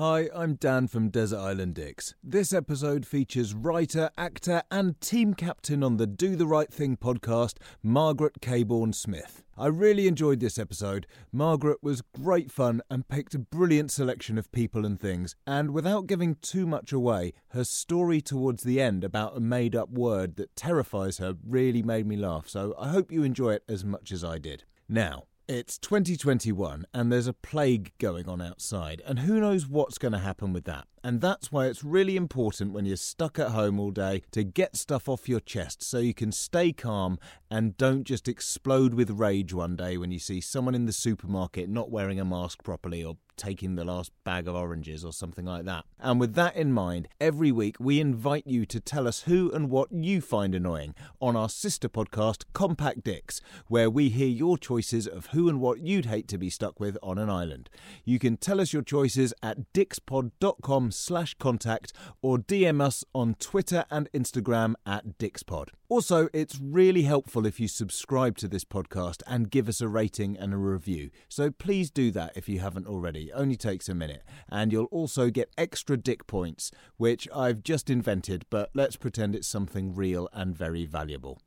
Hi, I'm Dan from Desert Island Dicks. This episode features writer, actor, and team captain on the Do the Right Thing podcast, Margaret Cabourn Smith. I really enjoyed this episode. Margaret was great fun and picked a brilliant selection of people and things. And without giving too much away, her story towards the end about a made up word that terrifies her really made me laugh. So I hope you enjoy it as much as I did. Now, it's 2021 and there's a plague going on outside, and who knows what's going to happen with that. And that's why it's really important when you're stuck at home all day to get stuff off your chest so you can stay calm and don't just explode with rage one day when you see someone in the supermarket not wearing a mask properly or taking the last bag of oranges or something like that. And with that in mind, every week we invite you to tell us who and what you find annoying on our sister podcast, Compact Dicks, where we hear your choices of who and what you'd hate to be stuck with on an island. You can tell us your choices at dixpod.com slash contact or DM us on Twitter and Instagram at dixpod. Also, it's really helpful if you subscribe to this podcast and give us a rating and a review. So please do that if you haven't already. It only takes a minute. And you'll also get extra dick points, which I've just invented, but let's pretend it's something real and very valuable.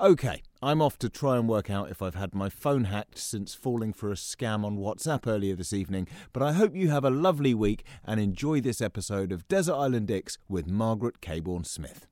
Okay, I'm off to try and work out if I've had my phone hacked since falling for a scam on WhatsApp earlier this evening, but I hope you have a lovely week and enjoy this episode of Desert Island Dicks with Margaret Cabourn Smith.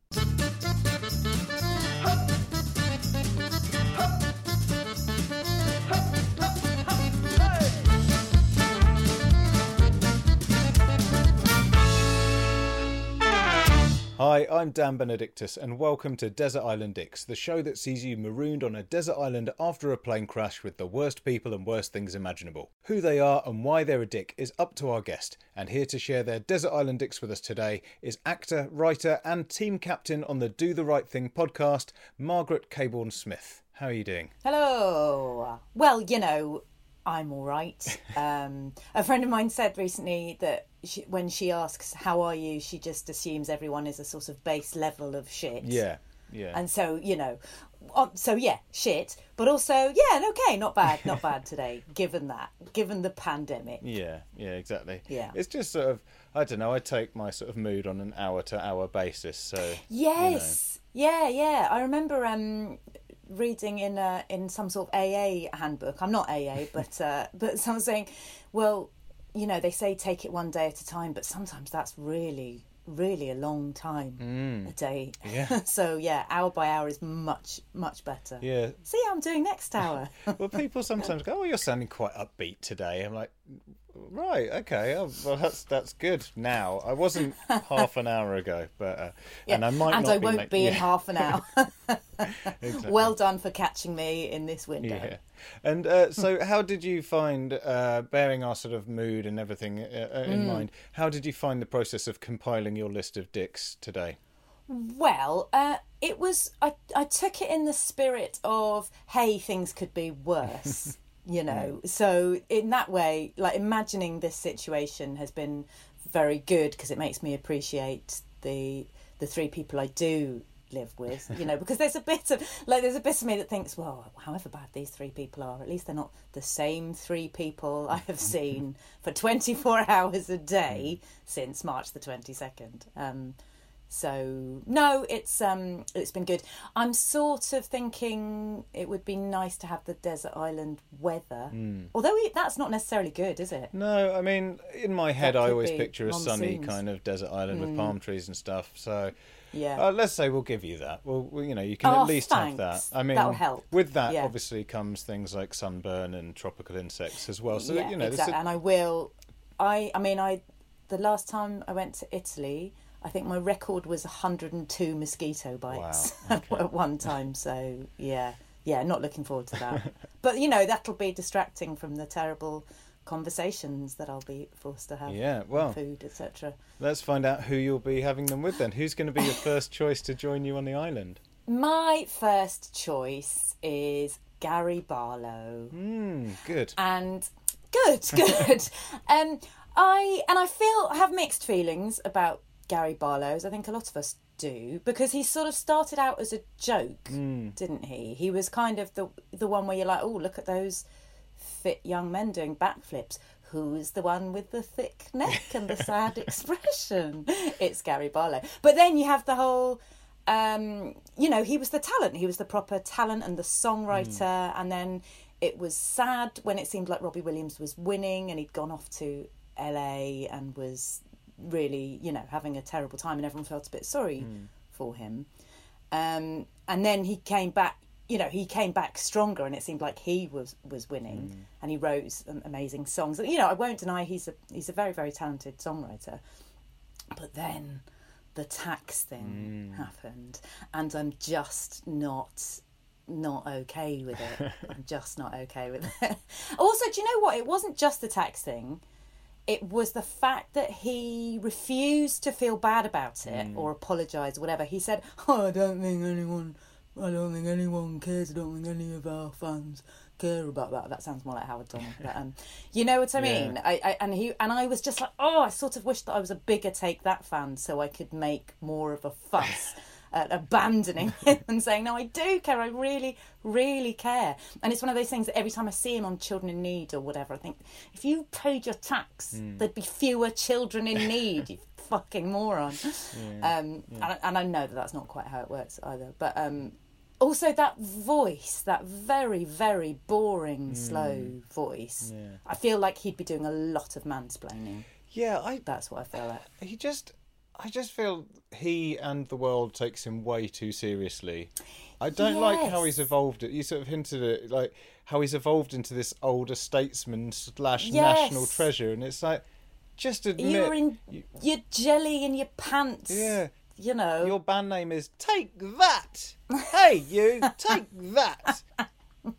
Hi, I'm Dan Benedictus, and welcome to Desert Island Dicks, the show that sees you marooned on a desert island after a plane crash with the worst people and worst things imaginable. Who they are and why they're a dick is up to our guest, and here to share their Desert Island Dicks with us today is actor, writer, and team captain on the Do the Right Thing podcast, Margaret Cabourn Smith. How are you doing? Hello. Well, you know, I'm all right. Um, a friend of mine said recently that she, when she asks, How are you? she just assumes everyone is a sort of base level of shit. Yeah, yeah. And so, you know, so yeah, shit, but also, yeah, okay, not bad, not bad today, given that, given the pandemic. Yeah, yeah, exactly. Yeah. It's just sort of, I don't know, I take my sort of mood on an hour to hour basis. So, Yes. Yeah, yeah. I remember um, reading in a, in some sort of AA handbook. I'm not AA, but uh, but someone saying, well, you know, they say take it one day at a time, but sometimes that's really really a long time a day. Yeah. so yeah, hour by hour is much much better. yeah. See how I'm doing next hour. Well, people sometimes go, "Oh, you're sounding quite upbeat today." I'm like, "Right, okay, oh, well, that's that's good now. I wasn't half an hour ago, but uh, and I might and I be won't be in half an hour. exactly. well done for catching me in this window. Yeah. And uh, so, how did you find, uh, bearing our sort of mood and everything uh, uh, Mm. in mind, how did you find the process of compiling your list of dicks today? Well, uh, it was. I, I took it in the spirit of, hey, things could be worse, you know. So, in that way, like imagining this situation has been very good because it makes me appreciate the the three people I do live with, you know, because there's a bit of like there's a bit of me that thinks, well, however bad these three people are, at least they're not the same three people I have seen for 24 hours a day since March the 22nd. Um, so no, it's um it's been good. I'm sort of thinking it would be nice to have the desert island weather. Although it, that's not necessarily good, is it? No, I mean, in my head, I always picture a sunny kind of desert island with palm trees and stuff. So, Yeah. uh, let's say we'll give you that. Well, you know, you can Oh, at least have that. I mean, That'll help. with that, Yeah. obviously, comes things like sunburn and tropical insects as well. So, yeah, you know, exactly. a- And I will. I I mean, I the last time I went to Italy, I think my record was 102 mosquito bites Wow, at one time. So yeah, yeah, not looking forward to that. but you know, that'll be distracting from the terrible conversations that I'll be forced to have. Yeah, well. food, etc. let's find out who you'll be having them with then. Who's going to be your first choice to join you on the island? My first choice is Gary Barlow. Hmm, good. and good, good. um, I and I feel I have mixed feelings about Gary Barlow's. I think a lot of us do because he sort of started out as a joke, didn't he? He was kind of the the one where you're like, oh, look at those fit young men doing backflips. who's the one with the thick neck and the sad expression? It's Gary Barlow. But then you have the whole, um, you know, he was the talent. He was the proper talent and the songwriter. And then it was sad when it seemed like Robbie Williams was winning and he'd gone off to LA and was really, you know, having a terrible time and everyone felt a bit sorry hmm. for him. Um, and then he came back you know he came back stronger and it seemed like he was was winning. Hmm. And he wrote some um, amazing songs. And, you know i won't deny he's a he's a very very talented songwriter. But then the tax thing hmm. happened and i'm just not not okay with it. I'm just not okay with it. Also do you know what? It wasn't just the tax thing it was the fact that he refused to feel bad about it or apologise or whatever he said oh i don't think anyone I don't think anyone cares. I don't think any of our fans care about that. That sounds more like Howard Donald, but um, you know what I Yeah. mean. I, I and he and I was just like, oh, I sort of wish that I was a bigger take that fan, so I could make more of a fuss. At abandoning him and saying, No, I do care. I really, really care. And it's one of those things that every time I see him on Children in Need or whatever, I think, if you paid your tax, there'd be fewer children in need, you fucking moron. Um, and, and I know that that's not quite how it works either. But um, also that voice, that very, very boring, slow voice. Yeah. I feel like he'd be doing a lot of mansplaining. Yeah, I That's what I feel like. he just I just feel he and the world takes him way too seriously. I don't like how he's evolved it. You sort of hinted it like how he's evolved into this older statesman slash Yes. national treasure, and it's like just admit You're in you- your jelly in your pants. Yeah. You know. your band name is Take That. Hey, you take that.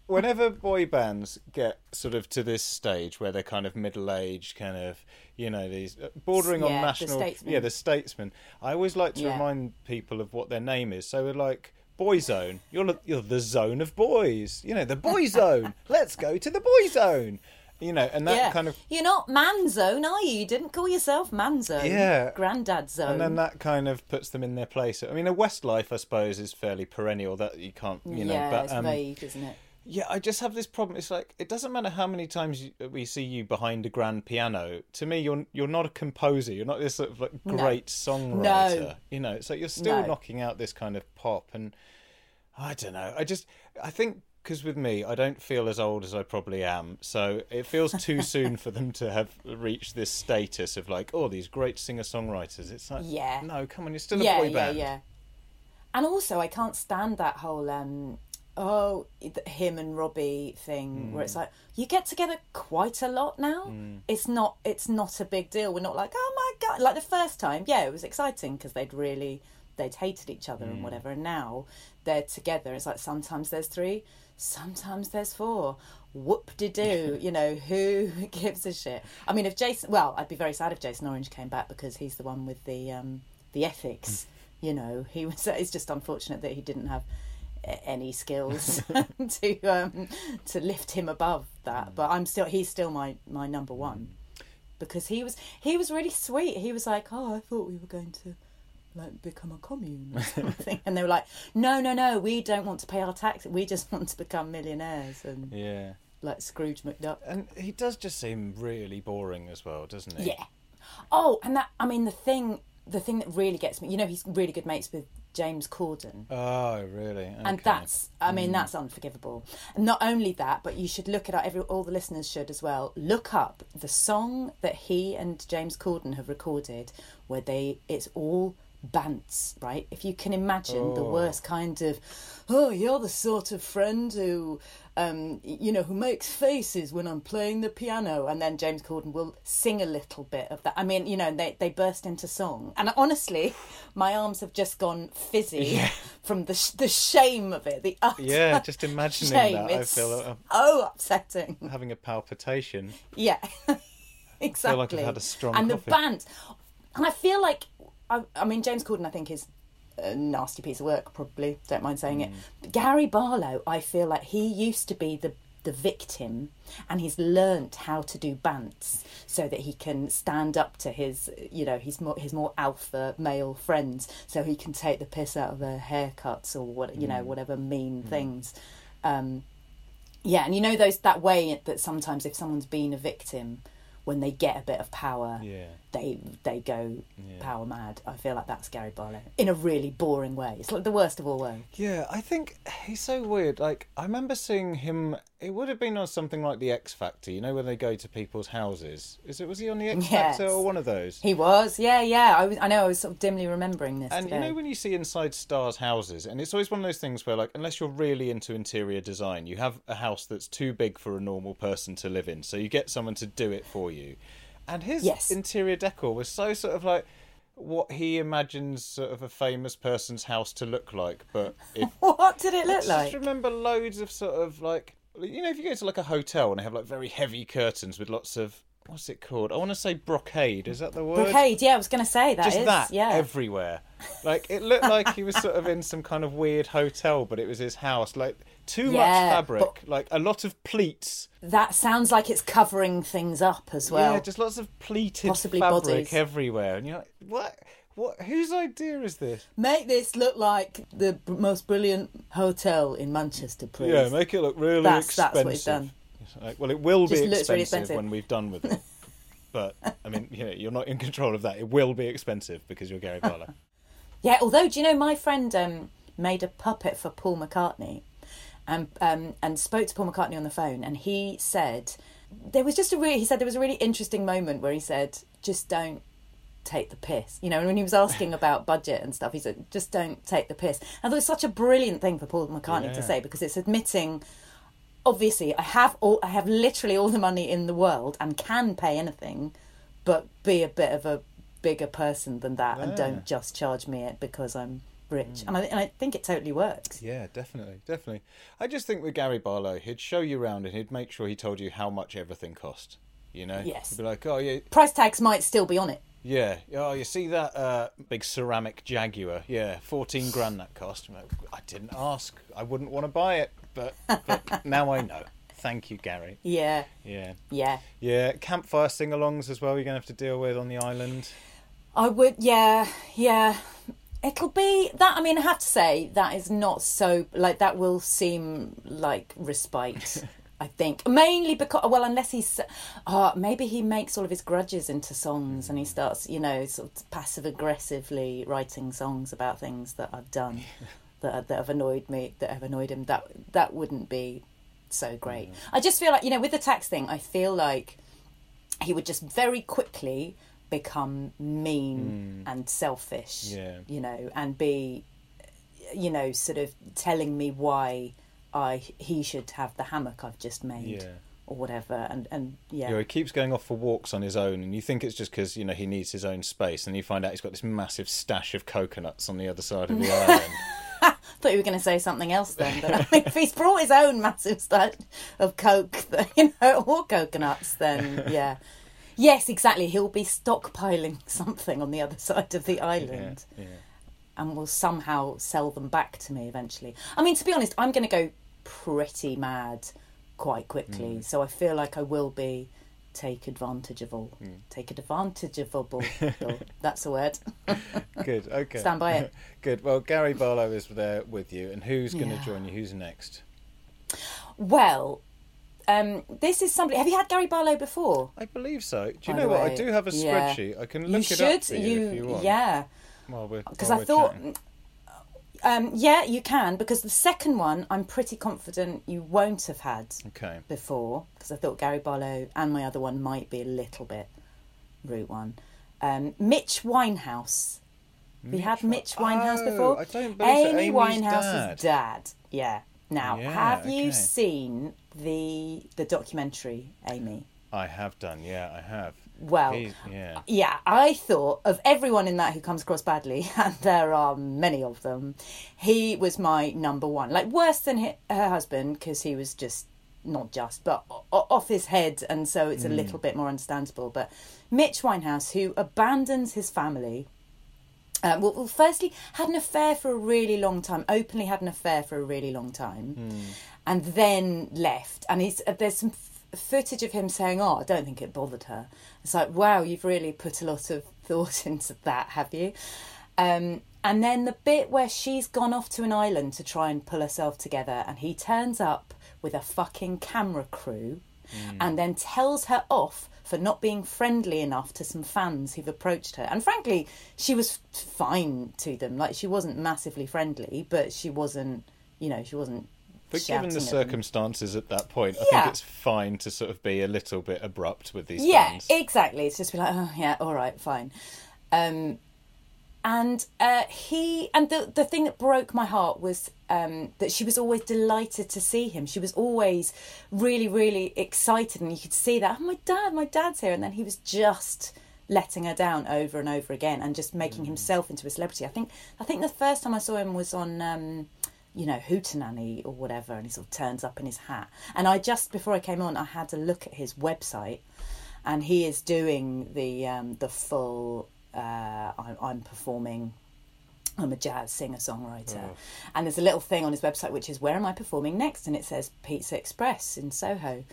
Whenever boy bands get sort of to this stage where they're kind of middle aged, kind of, you know, these uh, bordering on Yeah, the national, statesmen. yeah, the statesmen. I always like to Yeah. remind people of what their name is. So we're like, Boy Zone. You're the- you're the zone of boys. You know, the boy zone. Let's go to the boy zone. You know, and that yeah. kind of You're not man zone, are you? You didn't call yourself man zone. Yeah. Granddad zone. And then that kind of puts them in their place. I mean, a Westlife, I suppose, is fairly perennial. That you can't, you know. yeah, but it's um, vague, isn't it? Yeah, I just have this problem. It's like it doesn't matter how many times you, we see you behind a grand piano. To me, you're you're not a composer. You're not this sort of like great songwriter. No. You know, so you're still No. knocking out this kind of pop. And I don't know. I just I think because with me, I don't feel as old as I probably am. So it feels too soon for them to have reached this status of like, oh, these great singer songwriters. It's like, Yeah. no, come on, you're still a yeah, boy yeah, band. yeah. And also, I can't stand that whole um, oh him and Robbie thing where it's Hmm. like you get together quite a lot now. It's not it's not a big deal. We're not like oh my god like the first time. Yeah, it was exciting because they'd really they'd hated each other Hmm. and whatever. And now they're together. It's like sometimes there's three, sometimes there's four. Whoop de doo, you know who gives a shit? I mean, if Jason, well, I'd be very sad if Jason Orange came back because he's the one with the um, the ethics. You know, he was. It's just unfortunate that he didn't have any skills to um, to lift him above that. But I'm still. He's still my my number one because he was he was really sweet. He was like, oh, I thought we were going to like become a commune or something, and they were like, no, no, no, we don't want to pay our tax. We just want to become millionaires and Yeah. like Scrooge McDuck. And he does just seem really boring as well, doesn't he? Yeah. Oh, and that I mean the thing the thing that really gets me, you know, he's really good mates with James Corden. Oh, really? And that's, I mean, hmm. that's unforgivable. And not only that, but you should look it up. Every all the listeners should as well. Look up the song that he and James Corden have recorded, where they it's all bants, right? If you can imagine the Oh. worst kind of, oh, you're the sort of friend who, um, you know, who makes faces when I'm playing the piano, and then James Corden will sing a little bit of that. I mean, you know, they they burst into song, and honestly, my arms have just gone fizzy from the sh- the shame of it. The Yeah, just imagining shame. that, I feel so upsetting. having a palpitation. Yeah, exactly. like I've had a strong and coffee. the band, and I feel like I, I mean James Corden. I think is a nasty piece of work. Probably don't mind saying it. Mm. But Gary Barlow, I feel like he used to be the the victim, and he's learnt how to do bants so that he can stand up to his you know his more his more alpha male friends, so he can take the piss out of their haircuts or what you Mm. know whatever mean things. Um, yeah, and you know those that way that sometimes if someone's been a victim, when they get a bit of power, Yeah. They they go Yeah. power mad. I feel like that's Gary Barlow in a really boring way. It's like the worst of all worlds. Yeah, I think he's so weird. Like, I remember seeing him. It would have been on something like the X Factor. You know, when they go to people's houses. Is it? Was he on the X Yes. Factor or one of those? He was, yeah, yeah. I, was, I know. I was sort of dimly remembering this. And today. you know when you see inside stars' houses, and it's always one of those things where, like, unless you're really into interior design, you have a house that's too big for a normal person to live in, so you get someone to do it for you. And his Yes. interior decor was so sort of like what he imagines sort of a famous person's house to look like, but what did it look I like? just remember loads of sort of like you know if you go to like a hotel and they have like very heavy curtains with lots of what's it called? I want to say brocade. Is that the word? Brocade, yeah, I was going to say that Just is, that yeah. everywhere. Like it looked like he was sort of in some kind of weird hotel, but it was his house. Like too Yeah, much fabric, like a lot of pleats. That sounds like it's covering things up as well. yeah, just lots of pleated possibly fabric bodies. everywhere, and you're like, what? What? Whose idea is this? Make this look like the most brilliant hotel in Manchester, please. Yeah, make it look really That's- expensive. that's what he's done. Well, it will Just be expensive, really expensive. when we've done with it. but I mean, you know, you're not in control of that. It will be expensive because you're Gary Barlow. Yeah, although do you know my friend um, made a puppet for Paul McCartney, and um, and spoke to Paul McCartney on the phone, and he said there was just a really he said there was a really interesting moment where he said just don't take the piss, you know, and when he was asking about budget and stuff, he said just don't take the piss. And it was such a brilliant thing for Paul McCartney Yeah. to say because it's admitting. Obviously, I have all. I have literally all the money in the world and can pay anything, but be a bit of a bigger person than that and don't just charge me it because I'm rich. And, I, and I think it totally works. yeah, definitely, definitely. I just think with Gary Barlow, he'd show you around and he'd make sure he told you how much everything cost. You know, Yes. he'd be like, oh yeah, Price tags might still be on it. yeah, oh you see that uh, big ceramic Jaguar? Yeah, fourteen grand that cost. I didn't ask. I wouldn't want to buy it, but, but now I know. Thank you, Gary. Yeah, Yeah. yeah. Yeah, campfire sing-alongs as well. You're gonna have to deal with on the island. I would, yeah, yeah. It'll be that. I mean, I have to say that is not so like that. Will seem like respite. I think mainly because well, unless he's, uh, maybe he makes all of his grudges into songs and he starts, you know, sort of passive aggressively writing songs about things that I've done that that have annoyed me, that have annoyed him. That that wouldn't be so great. I just feel like you know, with the tax thing, I feel like he would just very quickly become mean hmm. and selfish Yeah. you know and be you know sort of telling me why i he should have the hammock i've just made Yeah. or whatever and and yeah, You know, he keeps going off for walks on his own, and you think it's just because you know he needs his own space, and you find out he's got this massive stash of coconuts on the other side of the island. Thought you were going to say something else then but I mean, if he's brought his own massive stash of coke you know or coconuts then yeah. Yes exactly. He'll be stockpiling something on the other side of the island. yeah. and will somehow sell them back to me eventually. I mean, to be honest, I'm going to go pretty mad quite quickly, mm. so I feel like I will be take advantage of all. Take advantage of all. That's a word. Good. Okay. Stand by it. Good. Well, Gary Barlow is there with you, and who's going to Yeah. join you? Who's next? well, um, this is somebody. Have you had Gary Barlow before? I believe so. Do you By know what? I do have a yeah. spreadsheet. I can you look it should. up for you, if you want. yeah. Because I thought. chatting. Um, yeah, you can because the second one I'm pretty confident you won't have had Okay. before because I thought Gary Barlow and my other one might be a little bit route one. Um, Mitch Winehouse. Have you had Mitch Winehouse Oh, before? I don't believe. Amy Amy's Winehouse's dad. Yeah. Now, Yeah, have okay. you seen the the documentary, Amy? I have done. Yeah, I have. Well, He's- yeah. yeah, I thought of everyone in that who comes across badly, and there are many of them. He was my number one, like worse than her husband because he was just not just, but off his head, and so it's a little bit more understandable. But Mitch Winehouse, who abandons his family. Uh, well, well, firstly, had an affair for a really long time. Openly had an affair for a really long time, and then left. And he's uh, there's some footage of him saying, "Oh, I don't think it bothered her." It's like, wow, you've really put a lot of thought into that, have you? Um, and then the bit where she's gone off to an island to try and pull herself together, and he turns up with a fucking camera crew and then tells her off for not being friendly enough to some fans who've approached her. And frankly, she was fine to them. Like she wasn't massively friendly, but she wasn't, you know, she wasn't. But given the shouting at them. circumstances at that point, I think it's fine to sort of be a little bit abrupt with these yeah, fans. exactly. It's just be like, oh yeah, all right, fine. Um, and uh, he and the the thing that broke my heart was um, that she was always delighted to see him. She was always really, really excited, and you could see that. Oh, my dad, my dad's here, and then he was just letting her down over and over again, and just making himself into a celebrity. I think I think the first time I saw him was on. Um, you know, Hootenanny or whatever, and he sort of turns up in his hat. And I just before I came on, I had a look at his website, and he is doing the um, the full. Uh, I'm, I'm performing. I'm a jazz singer songwriter, and there's a little thing on his website which is where am I performing next, and it says Pizza Express in Soho.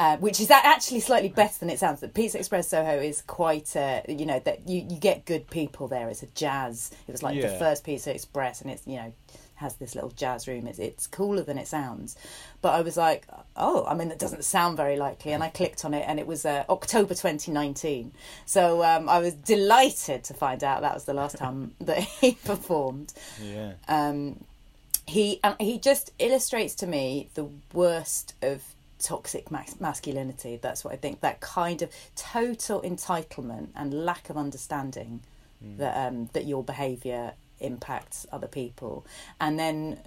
Uh, which is actually slightly better than it sounds. But Pizza Express Soho is quite, a, you know, that you, you get good people there. It's a jazz. It was like the first Pizza Express, and it's you know has this little jazz room. It's it's cooler than it sounds. But I was like, oh, I mean, that doesn't sound very likely. And I clicked on it, and it was uh, October 2019. So um, I was delighted to find out that was the last time that he performed Yeah. um, he and he just illustrates to me the worst of toxic mas- masculinity. That's what I think. That kind of total entitlement and lack of understanding that um, that your behaviour impacts other people, and then.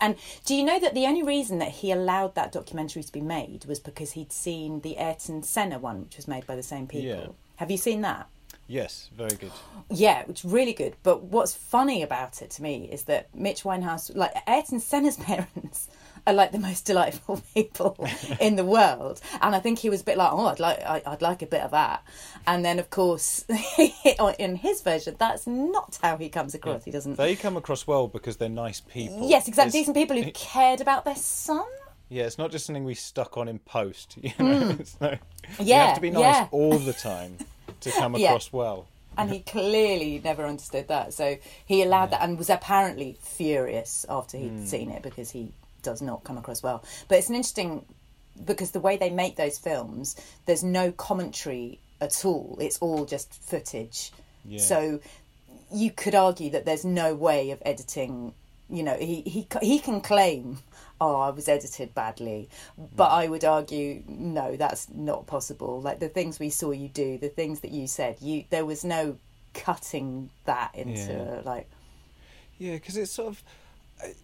And do you know that the only reason that he allowed that documentary to be made was because he'd seen the Ayrton Senna one, which was made by the same people? Yeah. Have you seen that? Yes, very good. Yeah, it's really good. But what's funny about it to me is that Mitch Winehouse, like Ayrton Senna's parents, are like the most delightful people in the world, and I think he was a bit like, oh, I'd like, I- I'd like a bit of that. And then, of course, in his version, that's not how he comes across. He doesn't. They come across well because they're nice people. Yes, exactly. It's- Decent people who cared about their son. Yeah, it's not just something we stuck on in post. You know, it's no, you Hmm. Have to be nice yeah. all the time to come Yeah. across well. and he clearly never understood that. So he allowed that and was apparently furious after he'd Hmm. seen it because he does not come across well. But it's an interesting because the way they make those films, there's no commentary at all. It's all just footage. Yeah. So you could argue that there's no way of editing. You know, he he he can claim, "Oh, I was edited badly," but hmm. I would argue, no, that's not possible. Like the things we saw you do, the things that you said, you there was no cutting that into Yeah. like Yeah, because it's sort of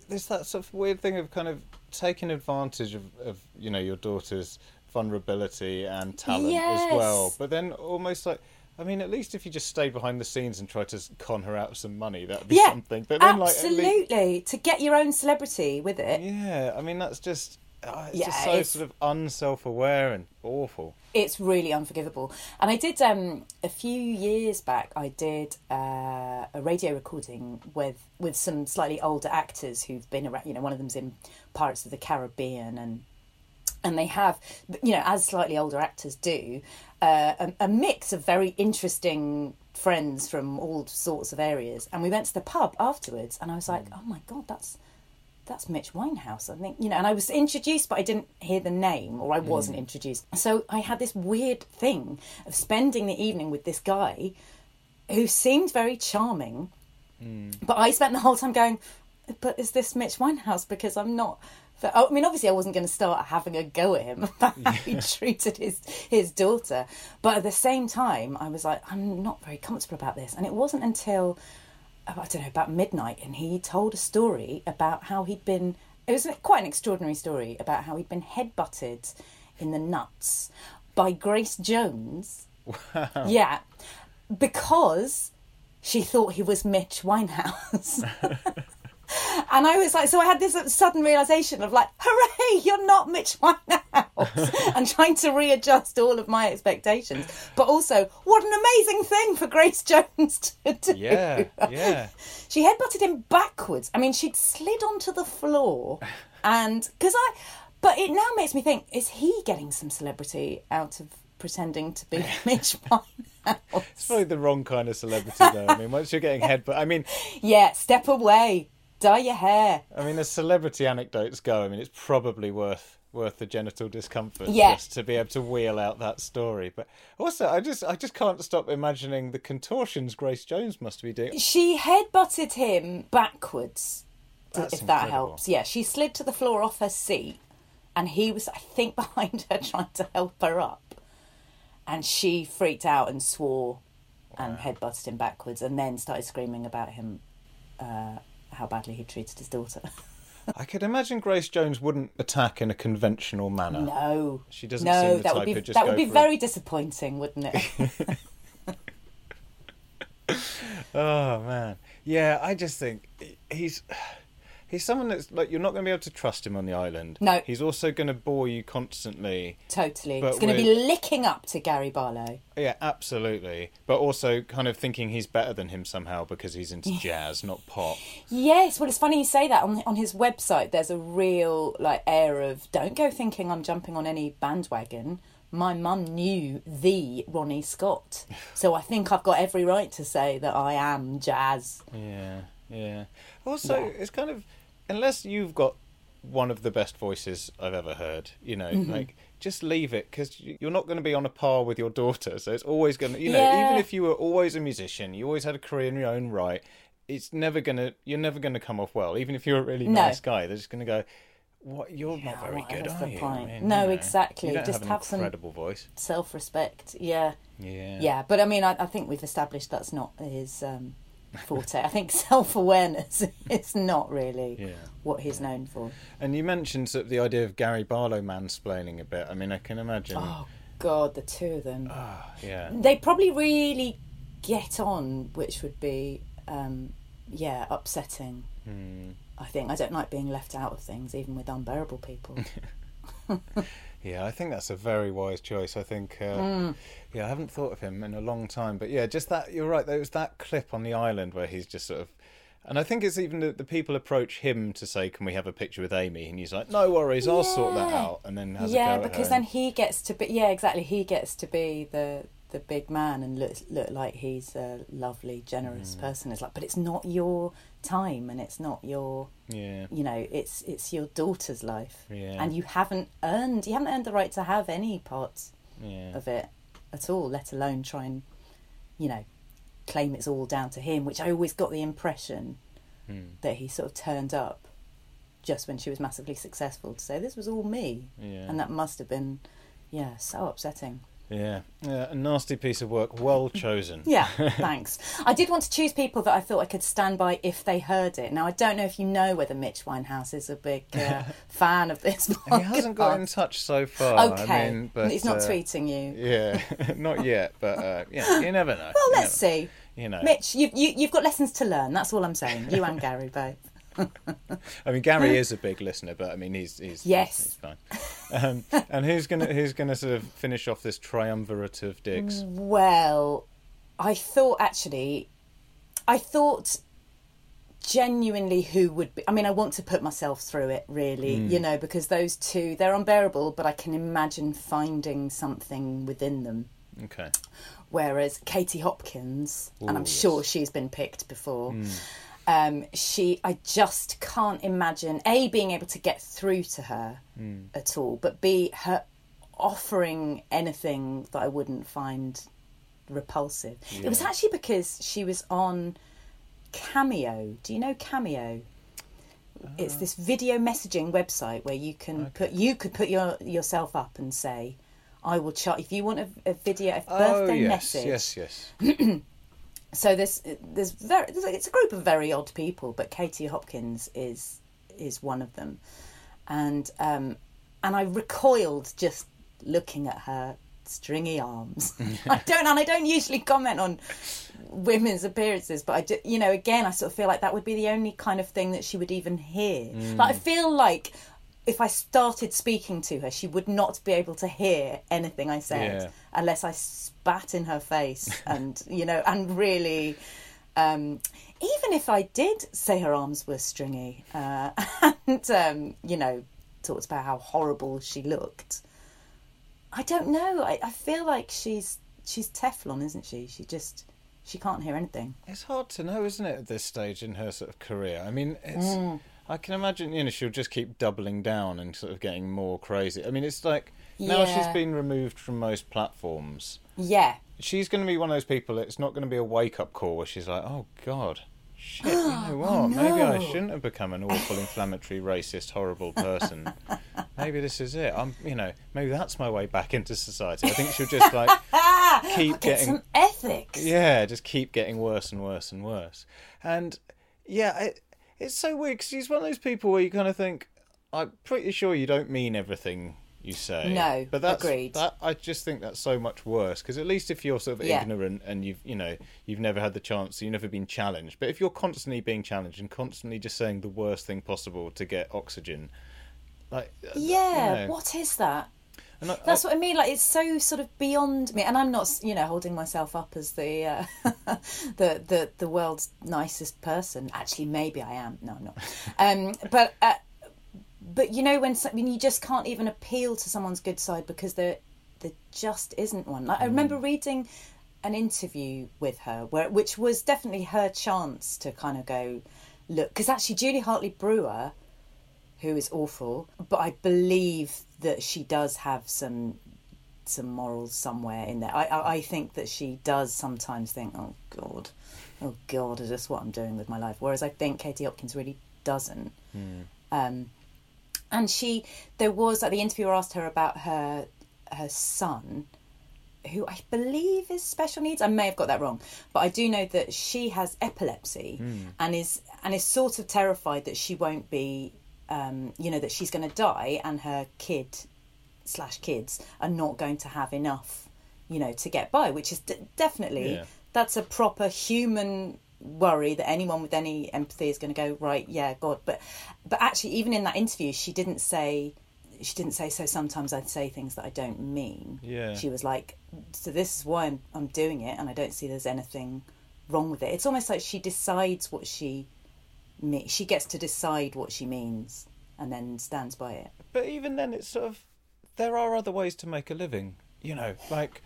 there's that sort of weird thing of kind of taking advantage of, of you know your daughter's vulnerability and talent as well, but then almost like. I mean, at least if you just stay behind the scenes and try to con her out of some money, that'd be yeah, something. But then, like, at least- absolutely to get your own celebrity with it. yeah, I mean, that's just uh, it's Yeah, just so it's- sort of unself-aware and awful. it's really unforgivable. And I did um, a few years back. I did uh, a radio recording with with some slightly older actors who've been around. You know, one of them's in Pirates of the Caribbean, and and they have, you know, as slightly older actors do, uh, a, a mix of very interesting friends from all sorts of areas. And we went to the pub afterwards, and I was like, oh my god, that's that's Mitch Winehouse. I think, you know, and I was introduced, but I didn't hear the name or I wasn't mm. introduced. So I had this weird thing of spending the evening with this guy who seemed very charming, mm. but I spent the whole time going, but is this Mitch Winehouse? Because I'm not. I mean, obviously, I wasn't going to start having a go at him about how he treated his his daughter, but at the same time, I was like, I'm not very comfortable about this. And it wasn't until Uh, I don't know, about midnight, and he told a story about how he'd been. It was quite an extraordinary story about how he'd been headbutted in the nuts by Grace Jones. Yeah, because she thought he was Mitch Winehouse. And I was like, so I had this sudden realization of like, hooray, you're not Mitch Winehouse, and trying to readjust all of my expectations. But also, what an amazing thing for Grace Jones to do. Yeah, yeah. She headbutted him backwards. I mean, she'd slid onto the floor, and because I, but it now makes me think: is he getting some celebrity out of pretending to be Mitch Winehouse? It's probably the wrong kind of celebrity, though. I mean, once you're getting headbutt, I mean, Yeah, step away, dye your hair. I mean, as celebrity anecdotes go, I mean, it's probably worth worth the genital discomfort Yeah. just to be able to wheel out that story. But also, I just I just can't stop imagining the contortions Grace Jones must be doing. She headbutted him backwards, That's if that helps. Yeah, she slid to the floor off her seat, and he was, I think, behind her trying to help her up. And she freaked out and swore and headbutted him backwards, and then started screaming about him, uh, how badly he treated his daughter. I could imagine Grace Jones wouldn't attack in a conventional manner. no, She doesn't no, seem the that would be that would be for it. very disappointing, wouldn't it? Oh man, yeah. I just think he's he's someone that's like you're not going to be able to trust him on the island. No. he's also going to bore you constantly. totally, he's going to be licking up to Gary Barlow. Yeah, absolutely. But also kind of thinking he's better than him somehow because he's into jazz, not pop. Yes, well, it's funny you say that. On on his website, there's a real like air of don't go thinking I'm jumping on any bandwagon. My mum knew the Ronnie Scott, so I think I've got every right to say that I am jazz. Yeah, yeah. Also, Yeah. it's kind of unless you've got one of the best voices I've ever heard, you know, Mm-hmm. like just leave it because you're not going to be on a par with your daughter. So it's always going to, you know, Yeah. even if you were always a musician, you always had a career in your own right. It's never gonna, you're never gonna come off well. Even if you're a really No. nice guy, they're just gonna go, "What? You're not very good, are the you?" point? No, you exactly. You Just have have some- incredible voice. Self respect, yeah. Yeah. yeah, But I mean, I, I think we've established that's not his um, forte. I think self awareness is not really Yeah. what he's known for. And you mentioned sort of the idea of Gary Barlow mansplaining a bit. I mean, I can imagine. Oh God, the two of them. Ah, yeah. they probably really get on, which would be, um, yeah, upsetting. Hmm. I think I don't like being left out of things, even with unbearable people. Yeah, I think that's a very wise choice. I think, uh, Mm. yeah, I haven't thought of him in a long time, but yeah, just that. You're right. There was that clip on the island where he's just sort of, and I think it's even that the people approach him to say, "Can we have a picture with Amy?" And he's like, "No worries, I'll sort that out." And then has yeah, a go at because then he gets to be. Yeah, exactly. He gets to be the the big man and look look like he's a lovely, generous Mm. person. It's like, but it's not your time, and it's not your. yeah, You know, it's it's your daughter's life, Yeah. and you haven't earned you haven't earned the right to have any parts yeah, of it at all, let alone try and, you know, claim it's all down to him, which I always got the impression Hmm. that he sort of turned up just when she was massively successful to say, this was all me. yeah, And that must have been, yeah, so upsetting. Yeah, yeah. A nasty piece of work, well chosen. Yeah, thanks. I did want to choose people that I thought I could stand by if they heard it. Now, I don't know if you know whether Mitch Winehouse is a big uh, fan of this And he hasn't got in touch so far. Okay, I mean, but he's not uh, tweeting you. Yeah, not yet, but uh, yeah, you never know. Well, You let's never- see. You know, Mitch, you, you, you've got lessons to learn. That's all I'm saying. You and Gary both. I mean, Gary is a big listener, but I mean, he's he's Yes. he's fine. Um, and who's gonna who's gonna sort of finish off this triumvirate of dicks? Well, I thought actually, I thought genuinely who would be. I mean, I want to put myself through it, really, Hmm. you know, because those two, they're unbearable, but I can imagine finding something within them. Okay, Whereas Katie Hopkins, and I'm Ooh, sure she's been picked before. Hmm. Um, she, I just can't imagine a being able to get through to her Hmm. at all, but b her offering anything that I wouldn't find repulsive. It was actually because she was on Cameo. Do you know Cameo? It's this video messaging website where you can Okay. put you could put your yourself up and say, "I will charge if you want a, a video, a oh birthday yes, message." yes, yes. So this there's very there's, it's a group of very odd people, but Katie Hopkins is is one of them, and um, and I recoiled just looking at her stringy arms. I don't and I don't usually comment on women's appearances, but I do, you know again I sort of feel like that would be the only kind of thing that she would even hear. Like I feel like. If I started speaking to her, she would not be able to hear anything I said Yeah. unless I spat in her face and you know and really um, even if I did say her arms were stringy uh, and um, you know talked about how horrible she looked I don't know I, I feel like she's she's Teflon isn't she she just she can't hear anything It's hard to know, isn't it, at this stage in her sort of career? I mean, it's. Mm. I can imagine, you know, she'll just keep doubling down and sort of getting more crazy. I mean, it's like now she's been removed from most platforms. Yeah. She's going to be one of those people. It's not going to be a wake up call where she's like, "Oh God, shit, you know oh, what? Maybe I shouldn't have become an awful, inflammatory, racist, horrible person. maybe this is it. I'm, you know, maybe that's my way back into society. I think she'll just like keep Get getting some ethics. yeah, just keep getting worse and worse and worse. And yeah, it, it's so weird because she's one of those people where you kind of think, I'm pretty sure you don't mean everything you say. No, but that's agreed. that. I just think that's so much worse because at least if you're sort of Yeah. ignorant and you've you know you've never had the chance, you've never been challenged. But if you're constantly being challenged and constantly just saying the worst thing possible to get oxygen, like uh, Yeah, you know, what is that? And I- That's what I mean. Like it's so sort of beyond me, and I'm not, you know, holding myself up as the uh, the the the world's nicest person. Actually, maybe I am. No, I'm not. Um, but uh, but you know when some- when you just can't even appeal to someone's good side because there there just isn't one. Like I remember reading an interview with her where which was definitely her chance to kind of go look because actually Julie Hartley Brewer who is awful, but I believe that she does have some some morals somewhere in there. I I, I think that she does sometimes think, oh God, oh God, is this what I'm doing with my life? Whereas I think Katie Hopkins really doesn't. Um, and she, there was like the interviewer asked her about her her son, who I believe is special needs. I may have got that wrong, but I do know that she has epilepsy and is and is sort of terrified that she won't be, um, you know, that she's going to die and her kid slash kids are not going to have enough, you know, to get by. Which is d- definitely Yeah. that's a proper human worry that anyone with any empathy is going to go right. Yeah, God, but but actually, even in that interview, she didn't say. She didn't say so. Sometimes I'd say things that I don't mean. Yeah. She was like, "So this is why I'm I'm doing it, and I don't see there's anything wrong with it." It's almost like she decides what she me- she gets to decide what she means and then stands by it. But even then, it's sort of there are other ways to make a living. You know, like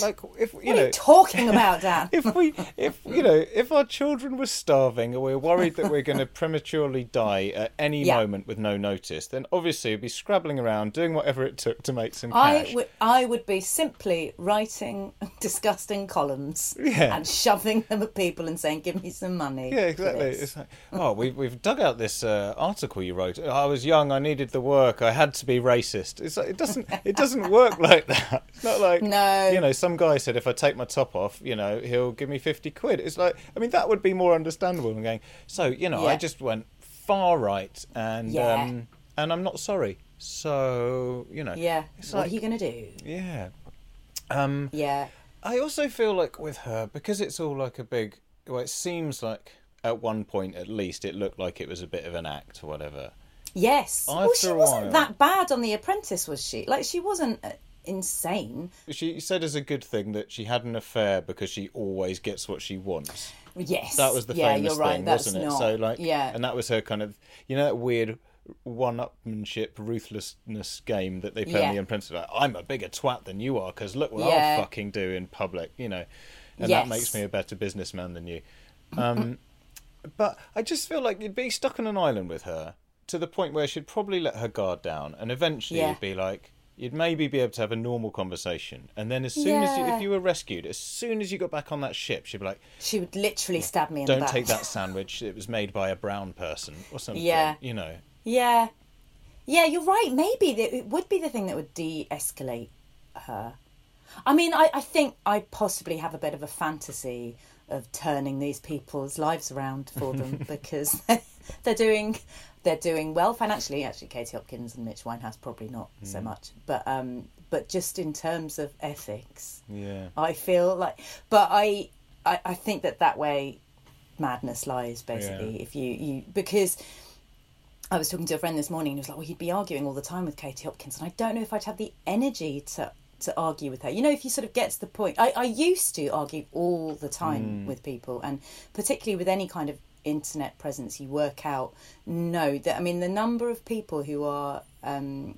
What? like if you what know are you talking about, Dan? if we if you know if our children were starving or we're worried that we're going to prematurely die at any Yeah. moment with no notice then obviously we'd be scrabbling around doing whatever it took to make some cash. I would I would be simply writing disgusting columns Yeah. and shoving them at people and saying, "Give me some money." yeah exactly it's like oh we've, we've dug out this uh, article you wrote i was young i needed the work i had to be racist it's like, it doesn't it doesn't work like that it's not like No. you know some guy said if i take my top off you know he'll give me 50 quid it's like i mean that would be more understandable than going so you know i just went far right and Yeah. um and i'm not sorry so you know Yeah. what like are you going to do? yeah um Yeah. I also feel like with her because it's all like a big. Well, it seems like at one point at least it looked like it was a bit of an act or whatever. Yes. I- well, she wasn't while- that bad on The Apprentice, was she? Like, she wasn't uh, insane. She said as a good thing that she had an affair because she always gets what she wants. Yes. That was the yeah, famous right. thing, That's wasn't it? not. So like, yeah. and that was her kind of, you know, that weird one-upmanship, ruthlessness game that they play Yeah. on the Apprentice. Like, I'm a bigger twat than you are because look what Yeah. I'll fucking do in public, you know, and Yes. that makes me a better businessman than you. Um, but I just feel like you'd be stuck on an island with her to the point where she'd probably let her guard down, and eventually Yeah. you'd be like. You'd maybe be able to have a normal conversation, and then as soon as you, if you were rescued, as soon as you got back on that ship, she'd be like, She would literally oh, stab me in don't back. take that sandwich. It was made by a brown person or something. Yeah. You know. Yeah. Yeah, you're right. Maybe it would be the thing that would de escalate her. I mean, I, I think I possibly have a bit of a fantasy of turning these people's lives around for them because they're doing they're doing well financially. Actually, Katie Hopkins and Mitch Winehouse probably not so Mm. much, but um, but just in terms of ethics, Yeah. I feel like, but I, I, I think that that way madness lies basically. Yeah. If you, you, because I was talking to a friend this morning and he was like, well, he'd be arguing all the time with Katie Hopkins. And I don't know if I'd have the energy to, to argue with her. You know, if you sort of get to the point, I, I used to argue all the time with people and particularly with any kind of internet presence, you work out, no, that, I mean, the number of people who are, um,